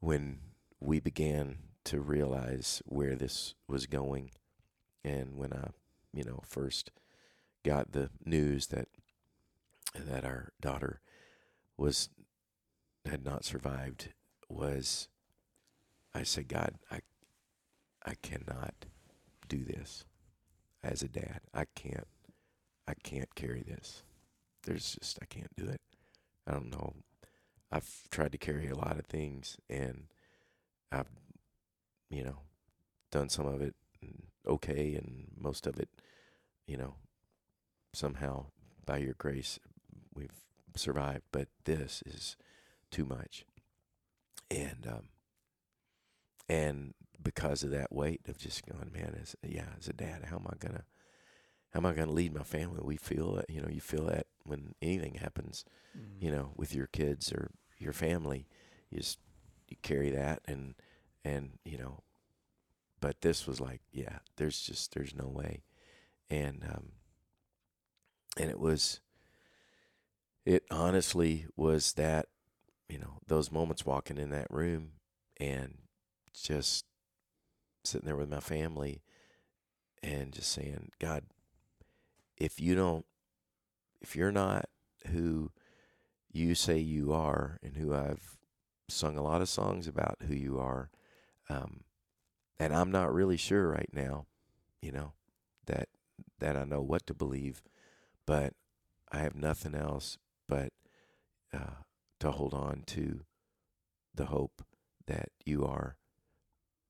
when we began to realize where this was going, and when I, you know, first got the news that that our daughter was had not survived, was I said, God, I I cannot do this as a dad. I can't I can't carry this. There's just I can't do it. I don't know. I've tried to carry a lot of things and I've you know done some of it okay and most of it you know somehow by your grace we've survived but this is too much and um and because of that weight of just going man as yeah as a dad how am i gonna how am i gonna lead my family we feel that you know you feel that when anything happens Mm. you know with your kids or your family you just you carry that and and you know but this was like yeah there's just there's no way and um and it was it honestly was that you know those moments walking in that room and just sitting there with my family and just saying god if you don't if you're not who you say you are and who I've sung a lot of songs about who you are um and I'm not really sure right now you know that that I know what to believe but I have nothing else but uh, to hold on to the hope that you are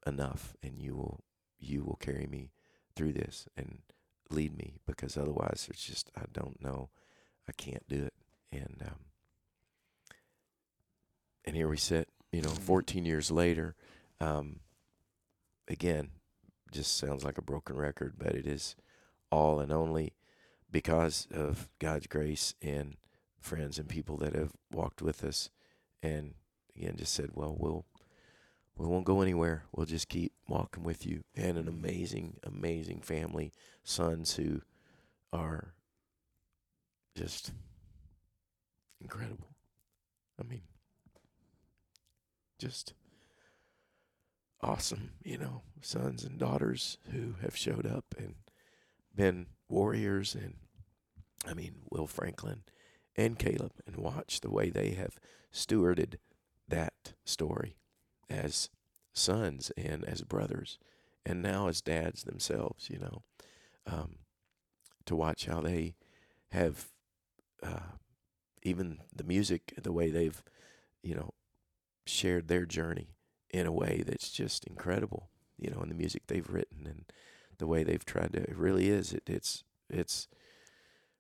enough and you will you will carry me through this and lead me because otherwise it's just I don't know I can't do it and um and here we sit you know Mhm. 14 years later um again just sounds like a broken record but it is all and only because of God's grace and friends and people that have walked with us and again just said well we'll we won't go anywhere. We'll just keep walking with you and an amazing amazing family sons who are just incredible. I mean just awesome you know sons and daughters who have showed up and been warriors and i mean will franklin and caleb and watch the way they have stewarded that story as sons and as brothers and now as dads themselves you know um, to watch how they have uh, even the music the way they've you know shared their journey in a way that's just incredible you know in the music they've written and the way they've tried to it really is it, it's it's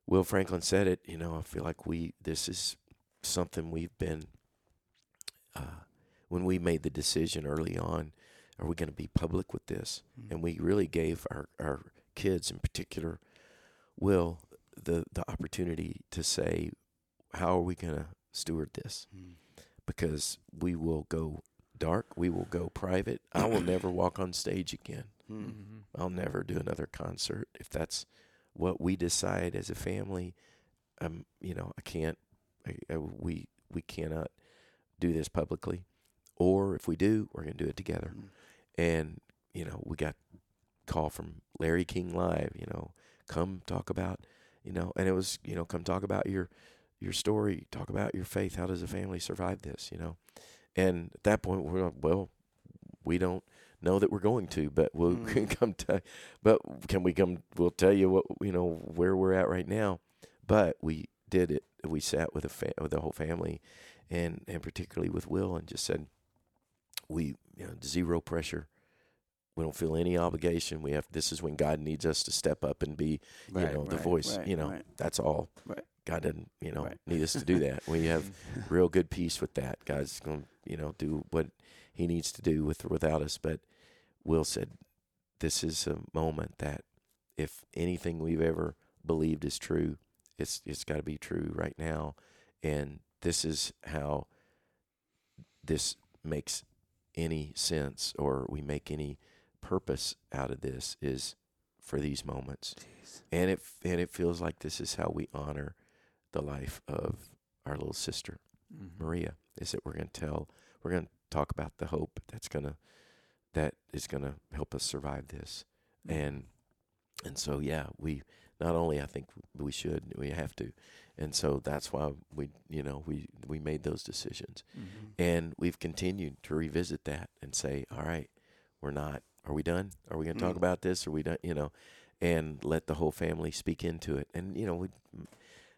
will franklin said it you know i feel like we this is something we've been uh, when we made the decision early on are we going to be public with this? And we really gave our, our kids in particular, Will, the, the opportunity to say, how are we going to steward this? Mm. Because we will go dark, we will go private. I will never walk on stage again. Mm. Mm-hmm. I'll never do another concert if that's what we decide as a family. Um, you know, I can't. I, I, we we cannot do this publicly, or if we do, we're gonna do it together. Mm. And you know, we got call from Larry King Live. You know, come talk about. You know, and it was you know, come talk about your your story. Talk about your faith. How does a family survive this? You know, and at that point, we're like, well, we don't know that we're going to, but we'll Mm. come to. But can we come? We'll tell you what you know where we're at right now. But we did it. We sat with a fa- with the whole family, and and particularly with Will, and just said, we you know zero pressure. We don't feel any obligation. We have. This is when God needs us to step up and be you know the voice. right, you know right. that's all. Right. God doesn't you know Right. need us to do that. We have real good peace with that. God's going to, you know, do what he needs to do with or without us. But Will said, this is a moment that if anything we've ever believed is true, it's it's got to be true right now. And this is how this makes any sense or we make any purpose out of this is for these moments. Jeez. And it and it feels like this is how we honor the life of our little sister Mm-hmm. Maria is that we're going to tell we're going to talk about the hope that's going to that is going to help us survive this and and so yeah we not only I think we should we have to and so that's why we you know we we made those decisions Mm-hmm. and we've continued to revisit that and say all right we're not are we done are we going to talk Mm. about this are we done you know and let the whole family speak into it and you know we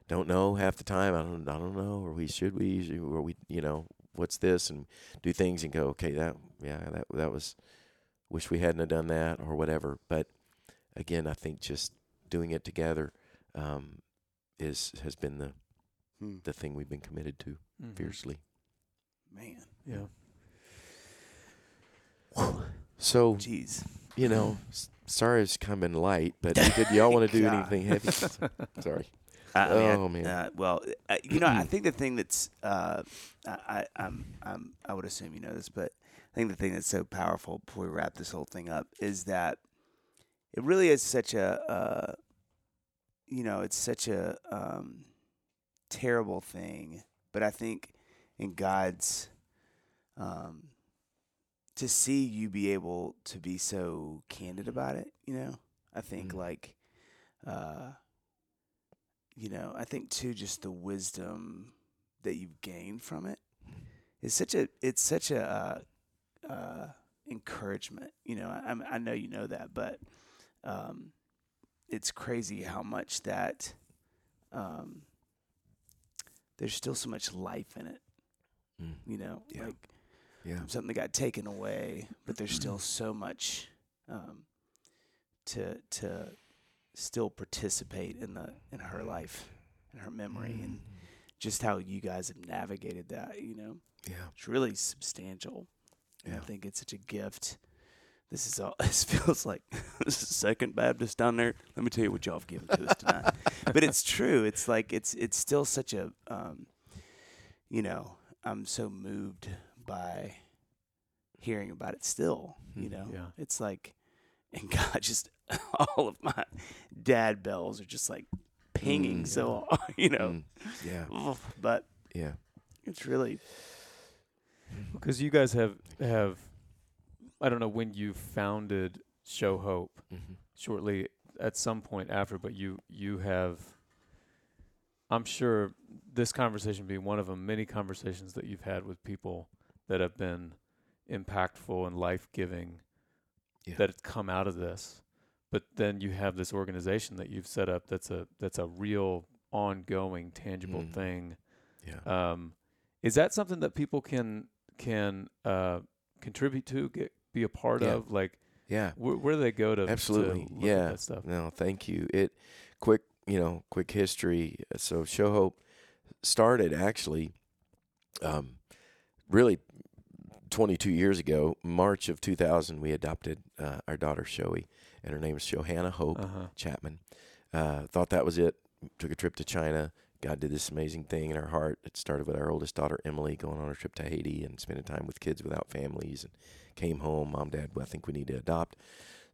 don't know half the time. I don't I don't know, or we should we, or we, you know, what's this, and do things and go, okay, that yeah, that that was, wish we hadn't have done that or whatever. But again, I think just doing it together um, is has been the Hmm. the thing we've been committed to Mhm. fiercely. Man. Yeah. So Jeez. you know, s- sorry it's coming light, but did y'all want to do God. anything heavy? Sorry. I, I mean, Oh, man. Uh, well, uh, you know, I think the thing that's uh, I, I, I'm, I'm, I would assume you know this, but I think the thing that's so powerful before we wrap this whole thing up is that it really is such a, uh, you know, it's such a um, terrible thing, but I think in God's um, to see you be able to be so candid about it, you know, I think Mm. like. Uh, you know, I think too, just the wisdom that you've gained from it is such a, it's such a, uh, uh, encouragement. You know, I, I'm- I know you know that, but, um, it's crazy how much that, um, there's still so much life in it. Mm. You know, Yeah. like Yeah. something that got taken away, but there's still so much um, to to still participate in the in her life and her memory and just how you guys have navigated that. You know, Yeah. it's really substantial. And I think it's such a gift. This is all. This feels like this is Second Baptist down there. Let me tell you what y'all have given to us tonight. but it's true. It's like it's it's still such a, um, you know, I'm so moved by hearing about it. Still, you Mhm. know, Yeah. it's like, and God, just all of my dad bells are just like pinging. Mm. So you know, Mm. Yeah. but Yeah. it's really Because you guys have have, I don't know when you founded Show Hope. Mhm. Shortly at some point after, but you you have. I'm sure this conversation being one of them, many conversations that you've had with people that have been impactful and life giving Yeah. that have come out of this. But then you have this organization that you've set up that's a that's a real ongoing tangible Mhm. thing Yeah. um, is that something that people can can uh, contribute to, get be a part Yeah. of? Like, Yeah. where, where do they go to? to Absolutely. at yeah. that stuff. No, thank you. It quick, you know, quick history. So Show Hope started actually um really 22 years ago, March of 2000, we adopted uh, our daughter Shoey, and her name is Shaohannah Hope Uh-huh. Chapman. Uh, thought that was it. Took a trip to China. God did this amazing thing in our heart. It started with our oldest daughter Emily going on a trip to Haiti and spending time with kids without families, and came home. Mom, Dad, I think we need to adopt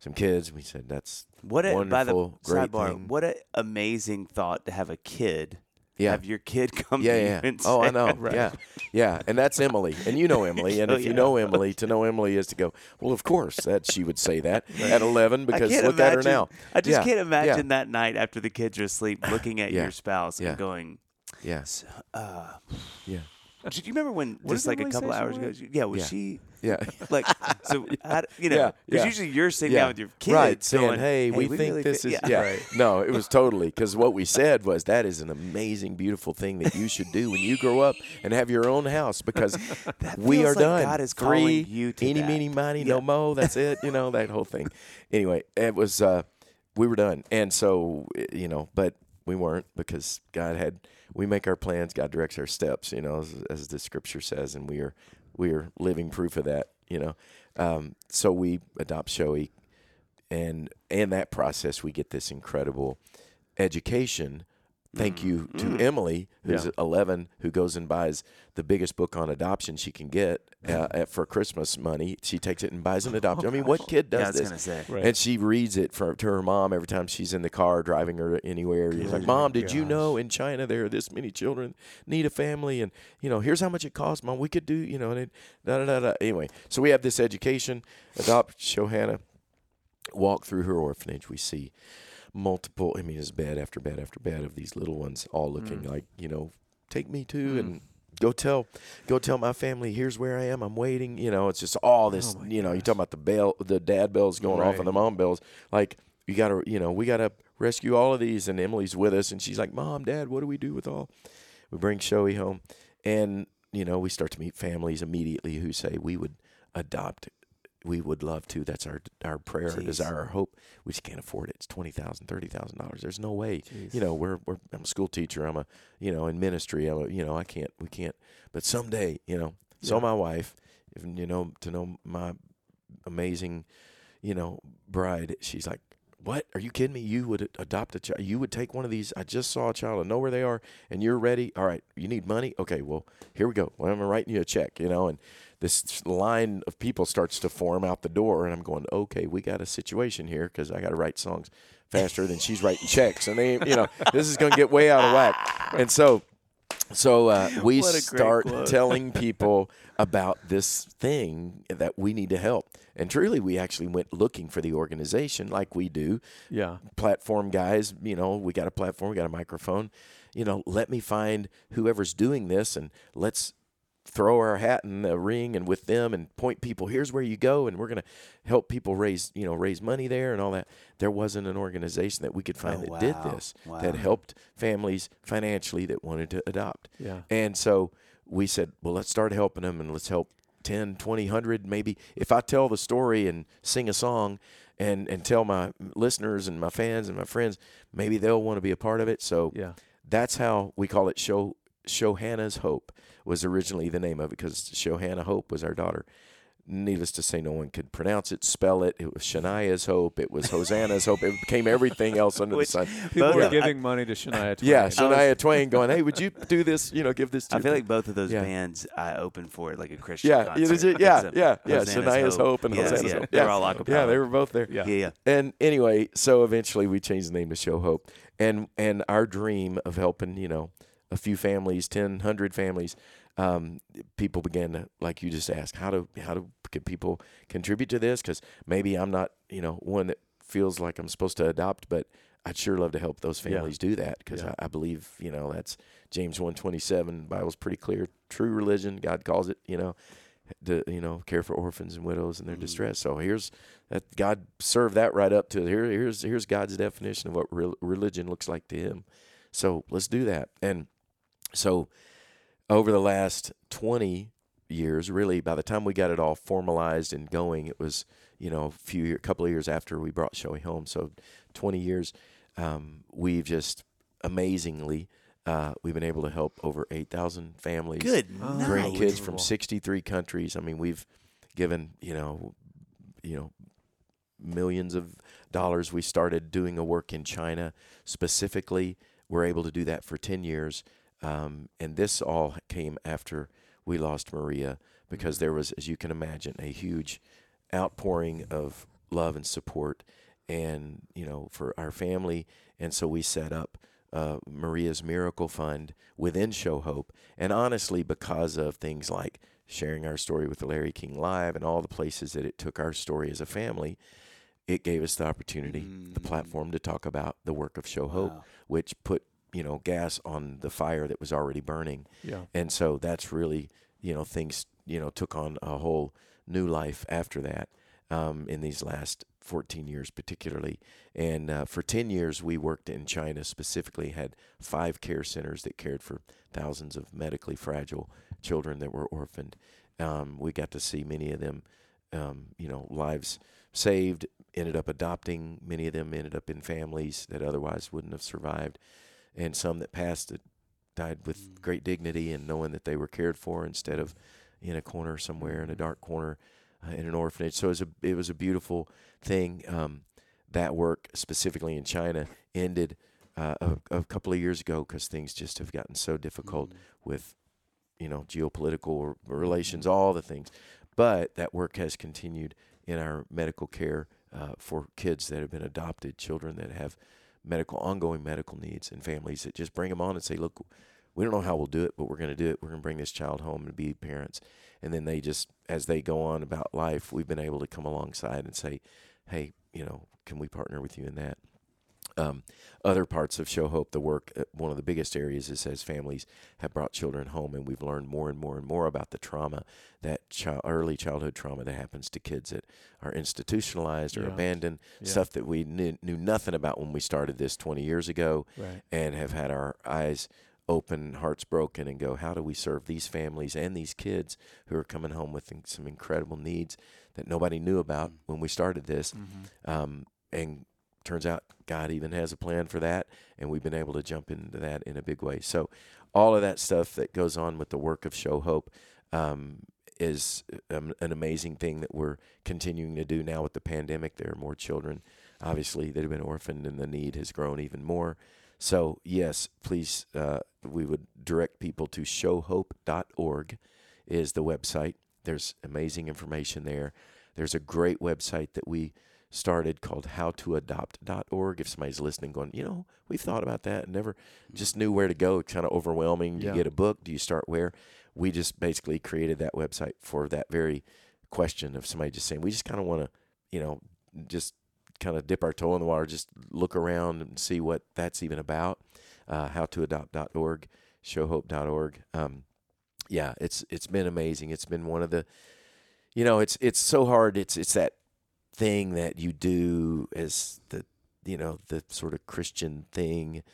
some kids. We said that's What a by the Wonderful, great sidebar, thing. what an amazing thought to have a kid. Yeah. Have your kid come yeah, to you yeah. Oh, I know. Right. Yeah, yeah. And that's Emily, and you know Emily. And Oh, if you yeah. know Emily, to know Emily is to go. Well, of course, that she would say that at 11 because look imagine, at her now. I just Yeah, can't imagine that night after the kids are asleep, looking at your spouse and going, Yeah, "S- uh, yeah, "Do you remember when What just did like a couple hours ago? Yeah, was Yeah. she yeah. like so? how d- you know, because yeah. usually you're sitting yeah. down with your kids, right? Saying, going, "Hey, we, we think really this thi- is yeah. yeah." Right. No, it was totally because what we said was that is an amazing, beautiful thing that you should do when you grow up and have your own house because we feels are like done. God is Three, calling you to eeny, that. meeny, miny, Yeah. no mo. That's it. You know that whole thing. Anyway, it was. uh We were done, and so you know, but we weren't because God had. We make our plans. God directs our steps. You know, as, as the Scripture says, and we are we are living proof of that. You know, um, so we adopt Shoey, and in that process, we get this incredible education. Thank you to Mm. Emily, who's Yeah. 11, who goes and buys the biggest book on adoption she can get uh, at, for Christmas money. She takes it and buys an adoption. I mean, what kid does was this? gonna say. Right. And she reads it for, to her mom every time she's in the car driving her anywhere. She's like, "Mom, did you know in China there are this many children need a family, and you know here's how much it costs, Mom. We could do, you know, and it, da da da da." Anyway, so we have this education. Adopt Shaohannah. Walk through her orphanage. We see multiple. I mean, it's bed after bed after bed of these little ones, all looking Mm. like you know, take me too, Mm. and go tell, go tell my family. Here's where I am. I'm waiting. You know, it's just all this. Oh you know, you gosh. talking about the bell, the dad bells going off Right. and the mom bells. Like you got to, you know, we got to rescue all of these. And Emily's with us, and she's like, "Mom, Dad, what do we do with all?" We bring Shoey home, and you know, we start to meet families immediately who say we would adopt. We would love to. That's our our prayer, our desire, our hope. We just can't afford it. It's twenty thousand, thirty thousand dollars. There's no way. Jeez. You know, we're we're. I'm a school teacher. I'm a you know in ministry. I'm a, you know I can't. We can't. But someday, you know. So Yeah. my wife, if you know, to know my amazing, you know, bride, she's like, "What? Are you kidding me? You would adopt a child? You would take one of these? I just saw a child. I know where they are, and you're ready. All right, you need money. Okay, well, here we go. Well, I'm writing you a check. You know, and this line of people starts to form out the door, and I'm going, okay, we got a situation here because I got to write songs faster than she's writing checks, and they, you know, this is going to get way out of whack, and so. So uh, we What a great start telling people about this thing that we need to help. And truly, we actually went looking for the organization like we do. Yeah. Platform guys, you know, we got a platform, we got a microphone. You know, let me find whoever's doing this and let's throw our hat in the ring and with them and point people here's where you go and we're going to help people raise you know raise money there and all that there wasn't an organization that we could find Oh, that did this Wow. that helped families financially that wanted to adopt Yeah. and so we said, well, let's start helping them and let's help 10, 20, 100, maybe. If I tell the story and sing a song and, and tell my listeners and my fans and my friends, maybe they'll want to be a part of it. So Yeah. that's how we call it Show Shaohannah's Hope was originally the name of it because Shohana Hope was our daughter. Needless to say, no one could pronounce it, spell it. It was Shania's Hope. It was Hosanna's Hope. It became everything else under Which- the sun. People Both were of- giving money to Shania Twain. Yeah, was- Shania Twain going, hey, would you do this? You know, give this to me. I feel like both of those Yeah. bands I opened for like a Christian Yeah, concert. yeah, legit- yeah, yeah, yeah. Shania's Hope, and Yeah, Hosanna's yeah, Hope. They were Yeah. all acapella. Yeah, they were both there. Yeah. Yeah, yeah. And anyway, so eventually we changed the name to Show Hope. And and our dream of helping, you know, a few families, 10, 100 families, um, people began to, like you just asked, how do how do can people contribute to this? Because maybe I'm not, you know, one that feels like I'm supposed to adopt, but I'd sure love to help those Yeah. families do that because Yeah. I, I believe, you know, that's James one twenty seven. Bible's pretty clear. True religion, God calls it, you know, to you know care for orphans and widows in their Mhm. distress. So here's that God served that right up to here. Here's here's God's definition of what real religion looks like to Him. So let's do that. And so over the last twenty years, really, by the time we got it all formalized and going, it was you know a few year, couple of years after we brought Shoey home. So twenty years, um, we've just amazingly Uh, we've been able to help over 8,000 families. Good night. Bring kids from 63 countries. I mean, we've given, you know, you know, millions of dollars. We started doing a work in China specifically. We're able to do that for 10 years. Um, and this all came after we lost Maria because there was, as you can imagine, a huge outpouring of love and support and, you know, for our family. And so we set up uh, Maria's Miracle Fund within Show Hope. And honestly, because of things like sharing our story with Larry King Live and all the places that it took our story as a family, it gave us the opportunity, the Mm. platform to talk about the work of Show Hope, Wow. which put you know gas on the fire that was already burning. Yeah. And so that's really, you know, things, you know, took on a whole new life after that um, in these last 14 years, particularly. And uh, for 10 years, we worked in China specifically, had five care centers that cared for thousands of medically fragile children that were orphaned. Um, we got to see many of them, um, you know, lives saved, ended up adopting. Many of them ended up in families that otherwise wouldn't have survived. And some that passed it died with great dignity and knowing that they were cared for instead of in a corner somewhere in a dark corner uh, in an orphanage. So it was a it was a beautiful thing. Um, that work specifically in China ended uh, a, a couple of years ago because things just have gotten so difficult with you know geopolitical relations, all the things. But that work has continued in our medical care uh, for kids that have been adopted, children that have medical ongoing medical needs, and families that just bring them on and say, look. We don't know how we'll do it, but we're going to do it. We're going to bring this child home and be parents. And then they just, as they go on about life, we've been able to come alongside and say, hey, you know, can we partner with you in that? Um, other parts of Show Hope, the work, uh, one of the biggest areas is as families have brought children home, and we've learned more and more and more about the trauma, that child, early childhood trauma that happens to kids that are institutionalized or Yeah. abandoned, Yeah. stuff that we knew, knew nothing about when we started this 20 years ago, Right. and have had our eyes open, hearts broken, and go, how do we serve these families and these kids who are coming home with some incredible needs that nobody knew about when we started this? Mm-hmm. Um, and turns out God even has a plan for that, and we've been able to jump into that in a big way. So, all of that stuff that goes on with the work of Show Hope um, is um, an amazing thing that we're continuing to do now with the pandemic. There are more children, obviously, that have been orphaned, and the need has grown even more. So, yes, please, uh, we would direct people to showhope.org is the website. There's amazing information there. There's a great website that we started called howtoadopt.org. If somebody's listening, going, you know, we've thought about that and never just knew where to go. It's kind of overwhelming. Do Yeah. you get a book? Do you start where? We just basically created that website for that very question of somebody just saying, we just kind of want to, you know, just kind of dip our toe in the water, just look around and see what that's even about. Uh, howtoadopt.org, showhope.org. Um, yeah, it's it's been amazing. It's been one of the, you know, it's it's so hard. It's it's that thing that you do as the you know the sort of Christian thing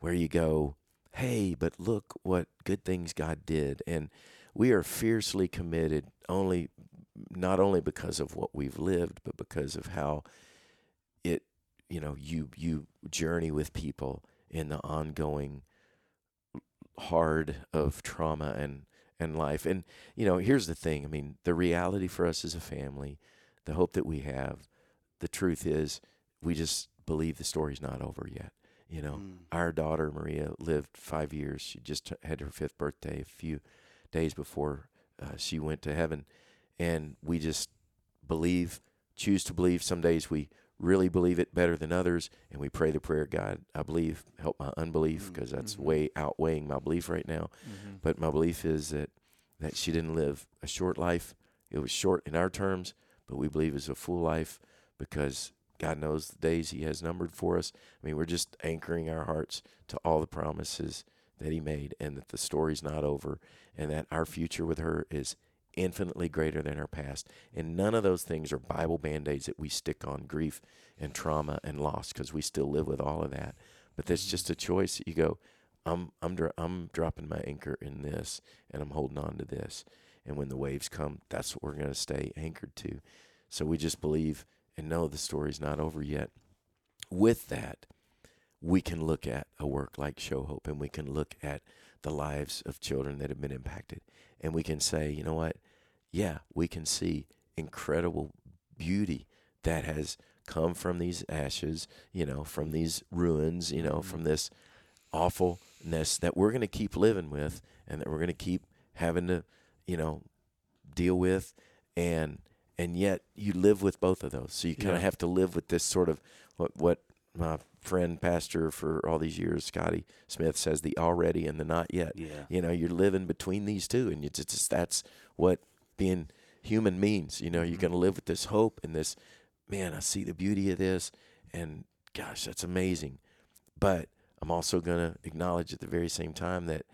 where you go, hey, but look what good things God did, and we are fiercely committed only not only because of what we've lived, but because of how it you know you you journey with people in the ongoing hard of trauma and and life. And you know here's the thing. I mean the reality for us as a family the hope that we have. The truth is we just believe the story's not over yet you know? Mm. our daughter maria lived five years. She just had her fifth birthday a few days before uh, she went to heaven. And we just believe choose to believe. Some days we really believe it better than others and we pray the prayer god. I believe help my unbelief because that's Mhm. way outweighing my belief right now. Mm-hmm. but my belief is that that she didn't live a short life. It was short in our terms but we believe is a full life because god knows the days he has numbered for us. I mean we're just anchoring our hearts to all the promises that he made and that the story's not over and that our future with her is infinitely greater than our past. And none of those things are bible band-aids that we stick on grief and trauma and loss because we still live with all of that. But that's just a choice that you go i'm i'm i'm dropping my anchor in this and i'm holding on to this and when the waves come that's what we're going to stay anchored to. So we just believe and know the story's not over yet. With that we can look at a work like Show Hope and we can look at the lives of children that have been impacted. And we can say, you know what? Yeah, we can see incredible beauty that has come from these ashes, you know, from these ruins, you know, from mm-hmm. this awfulness that we're going to keep living with and that we're going to keep having to, you know, deal with and and yet you live with both of those. So you kind of Yeah. have to live with this sort of what what my friend pastor for all these years, Scotty Smith says the already and the not yet. Yeah. You know, you're living between these two and it's just that's what being human means. You know, you're going to live with this hope and this man, I see the beauty of this and gosh, that's amazing. But I'm also going to acknowledge at the very same time that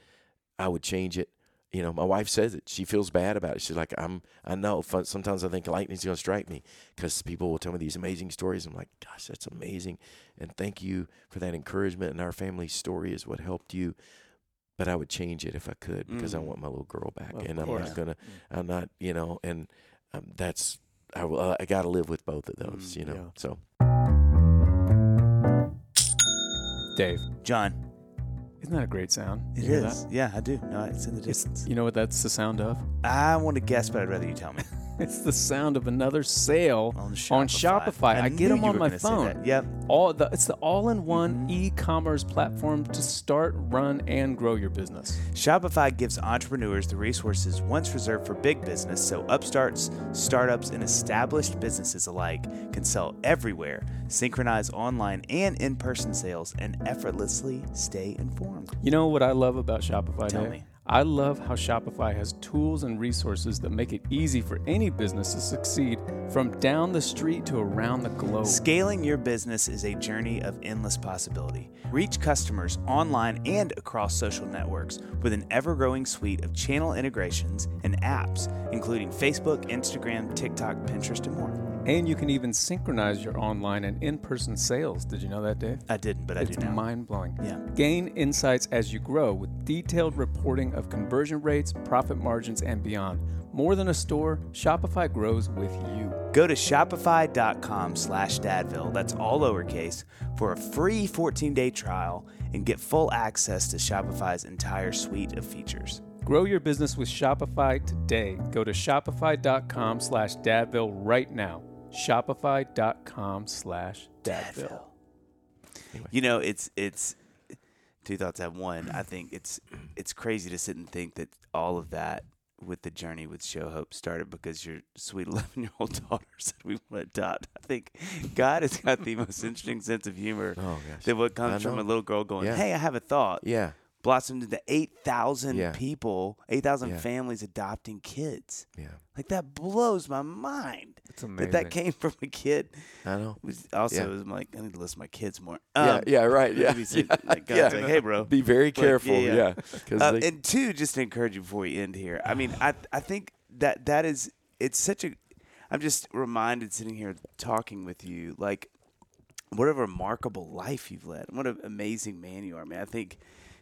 I would change it. You know, my wife says it. She feels bad about it. She's like, I'm, I know. Sometimes I think lightning's going to strike me because people will tell me these amazing stories. I'm like, gosh, that's amazing. And thank you for that encouragement. And our family story is what helped you. But I would change it if I could because I Mm. want my little girl back. Of and I'm course. not going to, I'm not, you know, and um, that's, I, will- I got to live with both of those, Mm, you know. yeah. So Dave, John, isn't that a great sound? it You hear is. Yeah, I do. No, it's in the It's, distance. you know what that's the sound of? I want to guess, but I'd rather you tell me. It's the sound of another sale On Shopify. on Shopify. I, get them on my phone. Yep. All the it's the all-in-one Mhm. e-commerce platform to start, run, and grow your business. Shopify gives entrepreneurs the resources once reserved for big business so upstarts, startups, and established businesses alike can sell everywhere, synchronize online and in person sales, and effortlessly stay informed. You know what I love about Shopify? Tell Dave? me. I love how Shopify has tools and resources that make it easy for any business to succeed from down the street to around the globe. Scaling your business is a journey of endless possibility. Reach customers online and across social networks with an ever growing suite of channel integrations and apps, including Facebook, Instagram, TikTok, Pinterest, and more. And you can even synchronize your online and in-person sales. Did you know that, Dave? I didn't, but I it's do now. mind blowing. Yeah. Gain insights as you grow with detailed reporting of conversion rates, profit margins, and beyond. More than a store, Shopify grows with you. Go to shopify.com slash dadville, that's all lowercase, for a free 14-day trial and get full access to Shopify's entire suite of features. Grow your business with Shopify today. Go to shopify.com slash dadville right now. Shopify.com slash dadville. You know, it's it's two thoughts I have one. I think it's it's crazy to sit and think that all of that with the journey with Show Hope started because your sweet eleven year old daughter said we want to adopt. I think God has got the most interesting sense of humor Oh gosh. that what comes from a little girl going, Yeah. Hey, I have a thought. Yeah. Blossomed into eight thousand Yeah. people, eight thousand Yeah. families adopting kids. Yeah. Like that blows my mind. It's That amazing. that came from a kid. I know. Was also Yeah. was like I need to list my kids more. yeah. Um, Yeah. Right. Yeah. maybe say, yeah, like, God's yeah. like, hey, bro. Be very careful. yeah, yeah. Yeah. Uh, and two, just to encourage you before we end here. I mean, I I think that that is it's such a. I'm just reminded sitting here talking with you, like what a remarkable life you've led. What an amazing man you are, man. I think,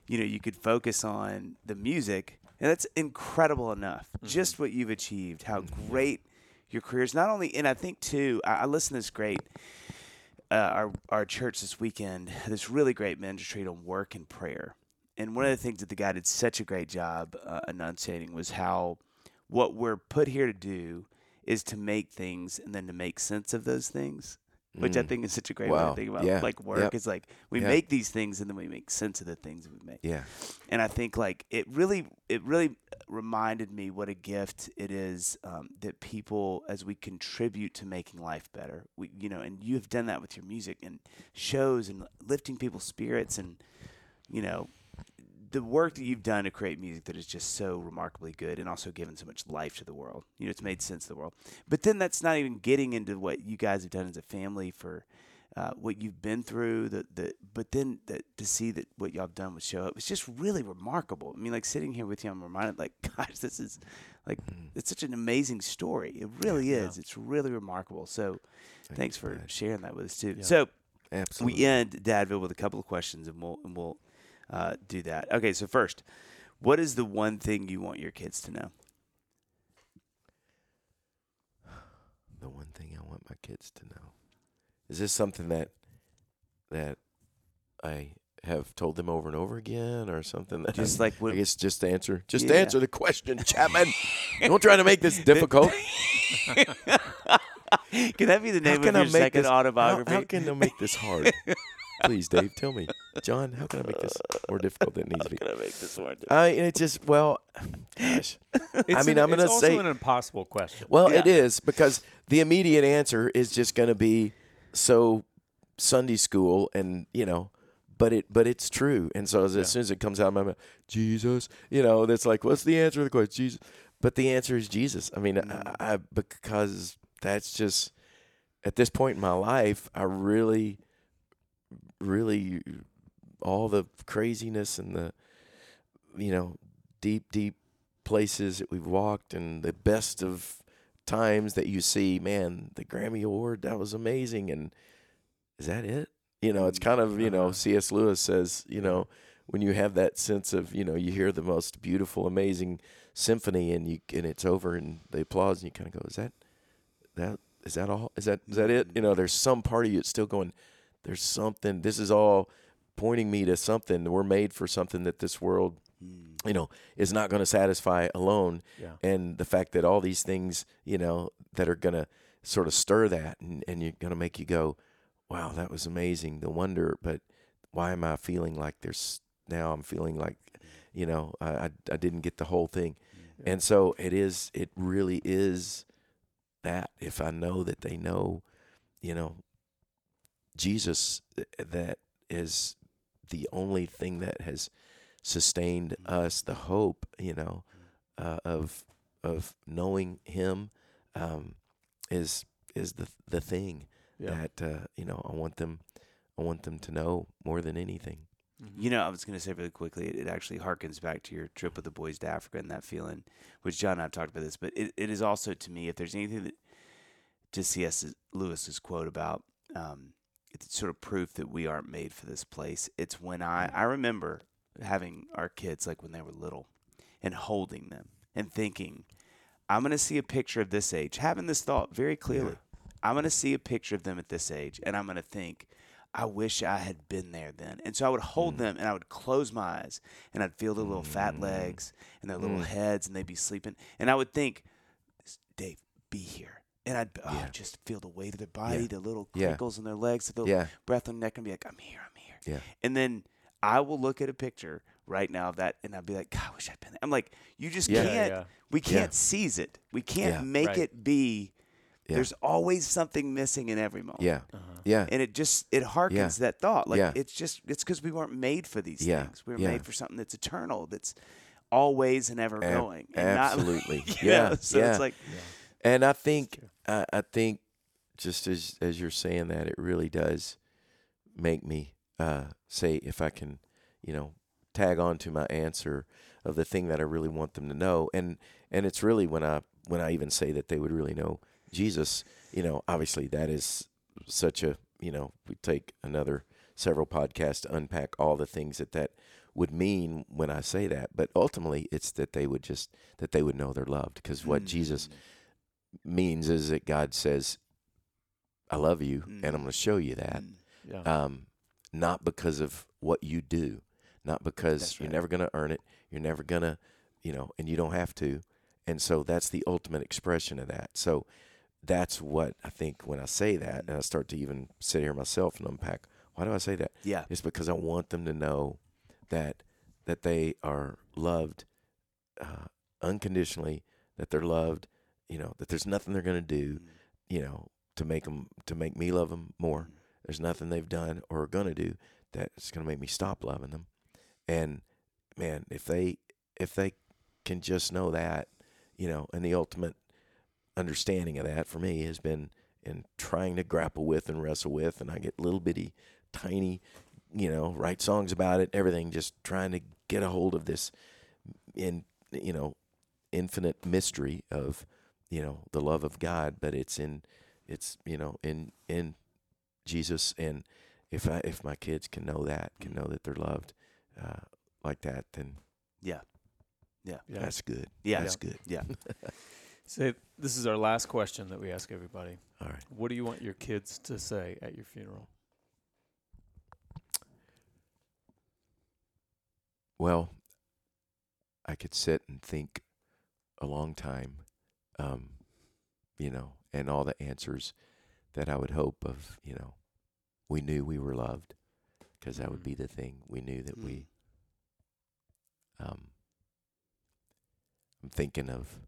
you know, you could focus on the music, and that's incredible enough. Just what you've achieved, how great your career is. Not only, and I think too, I, I listened to this great. Uh, our our church this weekend, this really great ministry on work and prayer, and one of the things that the guy did such a great job uh, enunciating was how what we're put here to do is to make things and then to make sense of those things which I Mm. think is such a great way to think about Yeah. like work. Yep. It's like we Yeah. make these things and then we make sense of the things we make. yeah. And I think like it really, it really reminded me what a gift it is um, that people, as we contribute to making life better, we, you know, and you have done that with your music and shows and lifting people's spirits and, you know, the work that you've done to create music that is just so remarkably good and also given so much life to the world. You know, it's made sense to the world. But then that's not even getting into what you guys have done as a family for uh, what you've been through. The the but then the, to see that what y'all have done with Show Hope, it's just really remarkable. I mean, like sitting here with you, I'm reminded, like, gosh, this is like it's such an amazing story. It really Yeah. is. It's really remarkable. So, thanks for sharing that with us too. Yeah. So Absolutely. we end Dadville with a couple of questions, and we'll and we'll uh, do that. Okay, so first, what is the one thing you want your kids to know? the one thing I want my kids to know. Is this something that that I have told them over and over again, or something that Just I, like I when, guess just to answer, just Yeah. answer the question, Chapman. Don't try to make this difficult. can that be the name of I your make second this- How, autobiography? how can I make this hard? Please, Dave, tell me, John. How can I make this more difficult than it needs to be? How Can I make this one? I and it just well, gosh. It's mean, an- I'm gonna it's say- an impossible question. Well, it Yeah. is because the immediate answer is just going to be so Sunday school, and you know, but it but it's true. And so as, Yeah. as soon as it comes out of my mouth, Jesus, you know, that's like, what's the answer to the question? Jesus, but the answer is Jesus. I mean, Mm. I, I because that's just at this point in my life, I really, really, all the craziness and the, you know, deep, deep places that we've walked and the best of times that you see, man, the Grammy Award, that was amazing. And is that it? You know, it's kind of, you know, Uh-huh. C.S. Lewis says, you know, when you have that sense of, you know, you hear the most beautiful, amazing symphony and you and it's over and the applause and you kind of go, is that that is that all? Is that is that it? You know, there's some part of you that's still going, there's something. This is all pointing me to something. We're made for something that this world, Mm. you know, is not going to satisfy alone. Yeah. And the fact that all these things, you know, that are going to sort of stir that and, and you're going to make you go, wow, that was amazing. The wonder, but why am I feeling like there's now I'm feeling like, you know, I, I, I didn't get the whole thing. Yeah. And so it is, it really is that if I know that they know, you know, Jesus, that is the only thing that has sustained us, the hope, you know, uh, of of knowing Him, um, is is the the thing Yeah. that uh, you know I want them, I want them to know more than anything. Mhm. You know, I was going to say really quickly, it, it actually harkens back to your trip with the boys to Africa and that feeling, which John and I have talked about this, but it, it is also to me, if there's anything that, to C.S. Lewis's quote about, um, it's sort of proof that we aren't made for this place. It's when I, I remember having our kids like when they were little and holding them and thinking, I'm going to see a picture of this age, having this thought very clearly. I'm going to see a picture of them at this age and I'm going to think, I wish I had been there then. And so I would hold Mm. them and I would close my eyes and I'd feel their little fat Mm. legs and their little Mm. heads and they'd be sleeping. And I would think, Dave, be here. And I'd oh, Yeah. just feel the weight of their body, the little Yeah. crinkles in their legs, the Yeah, breath on their neck, and be like, I'm here, I'm here. Yeah. And then I will look at a picture right now of that and I'd be like, God, I wish I'd been there. I'm like, you just Yeah. Yeah, can't, yeah. we can't seize it. We can't Yeah. make Right. it be. Yeah. There's always something missing in every moment yeah, Uh-huh. yeah, and it just it harkens Yeah. that thought like Yeah. it's just it's because we weren't made for these Yeah. things we were Yeah. made for something that's eternal that's always and ever Ab- going and not- absolutely. you Yeah, know? so yeah. it's like Yeah. And I think true. I, I think just as as you're saying that, it really does make me uh, say if I can, you know, tag on to my answer of the thing that I really want them to know, and and it's really when I when I even say that they would really know Jesus, you know, obviously that is such a you know we take another several podcasts to unpack all the things that that would mean when I say that, but ultimately it's that they would just that they would know they're loved because what Jesus mm, means is that God says, I love you, and I'm Mm. going to show you that. mm, Yeah. Um, not because of what you do, not because That's you're right. never going to earn it. You're never going to, you know, and you don't have to. And so that's the ultimate expression of that. So that's what I think when I say that, and I start to even sit here myself and unpack, why do I say that? yeah It's because I want them to know that that they are loved uh, unconditionally, that they're loved, you know, that there's nothing they're going to do, Mm, you know, to make them to make me love them more. mm, There's nothing they've done or are going to do that's going to make me stop loving them. And man, if they if they can just know that, you know, and the ultimate understanding of that for me has been in trying to grapple with and wrestle with and I get little bitty tiny, you know, write songs about it, everything just trying to get a hold of this in you know, infinite mystery of, you know, the love of God, but it's in it's, you know, in in Jesus and if I if my kids can know that, can know that they're loved uh, like that, then yeah Yeah. that's good. yeah That's good. yeah so this is our last question that we ask everybody. All right. What do you want your kids to say at your funeral? well, I could sit and think a long time, um, you know, and all the answers that I would hope of, you know, we knew we were loved because that would be the thing. We knew that we, um, I'm thinking of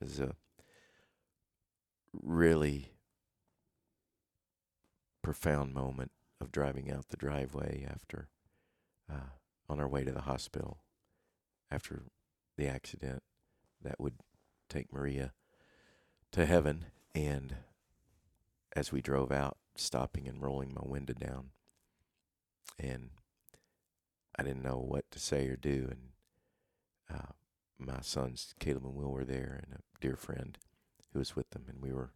this is a really profound moment of driving out the driveway after uh, on our way to the hospital after the accident that would take Maria to heaven and as we drove out stopping and rolling my window down and I didn't know what to say or do and uh, my sons Caleb and Will were there and a dear friend who was with them and we were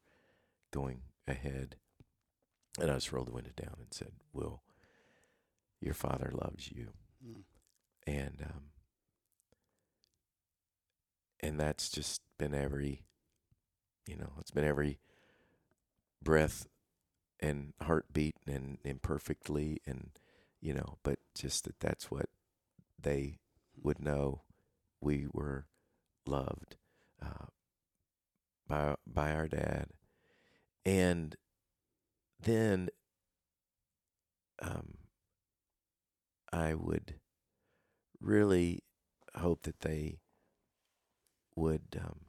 going ahead and I just rolled the window down and said, Will, your father loves you. Mm. And um and that's just been every you know, it's been every breath and heartbeat and imperfectly and you know, but just that that's what they would know we were loved uh, by by our dad, and then um, I would really hope that they would um,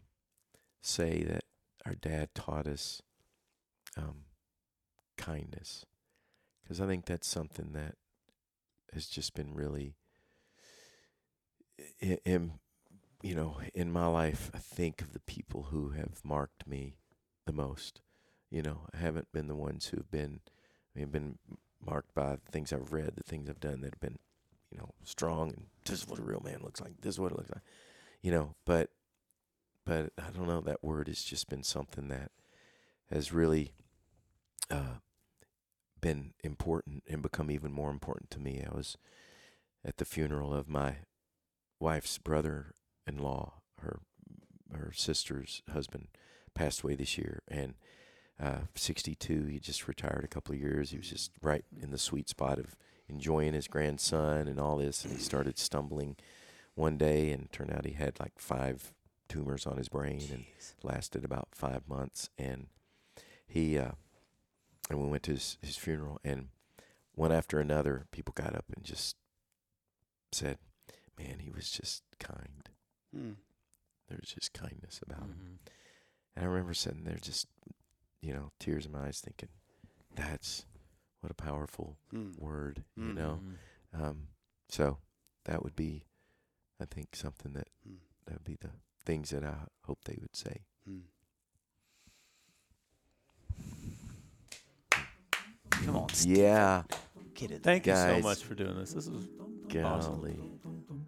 say that our dad taught us um, kindness, because I think that's something that has just been really in you know in my life i think of the people who have marked me the most. You know i haven't been the ones who've been I mean, been marked by the things i've read the things i've done that have been you know strong and this is what a real man looks like. This is what it looks like. You know but but i don't know that word has just been something that has really uh been important and become even more important to me i was at the funeral of my wife's brother-in-law, her her sister's husband, passed away this year, and uh, 62. He just retired a couple of years. He was just right in the sweet spot of enjoying his grandson and all this, and he started stumbling one day, and turned out he had like five tumors on his brain, and lasted about five months, and he uh, and we went to his, his funeral, and one after another, people got up and just said, "Man, he was just kind. Mm. There was just kindness about him." Mhm. And I remember sitting there, just you know, tears in my eyes, thinking, "That's what a powerful Mm. word," you Mm. know. Um, so that would be, I think, something that Mm. that would be the things that I hope they would say. Mm. Come on, Steve. Yeah, Get it. Thank you Guys. so much for doing this. This is golly,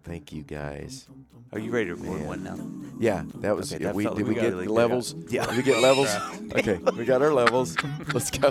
thank you guys. Are you ready to record Man. one now? Yeah, that was. Okay, that we did we really get good. levels? Yeah. Did we get levels? okay, we got our levels. Let's go.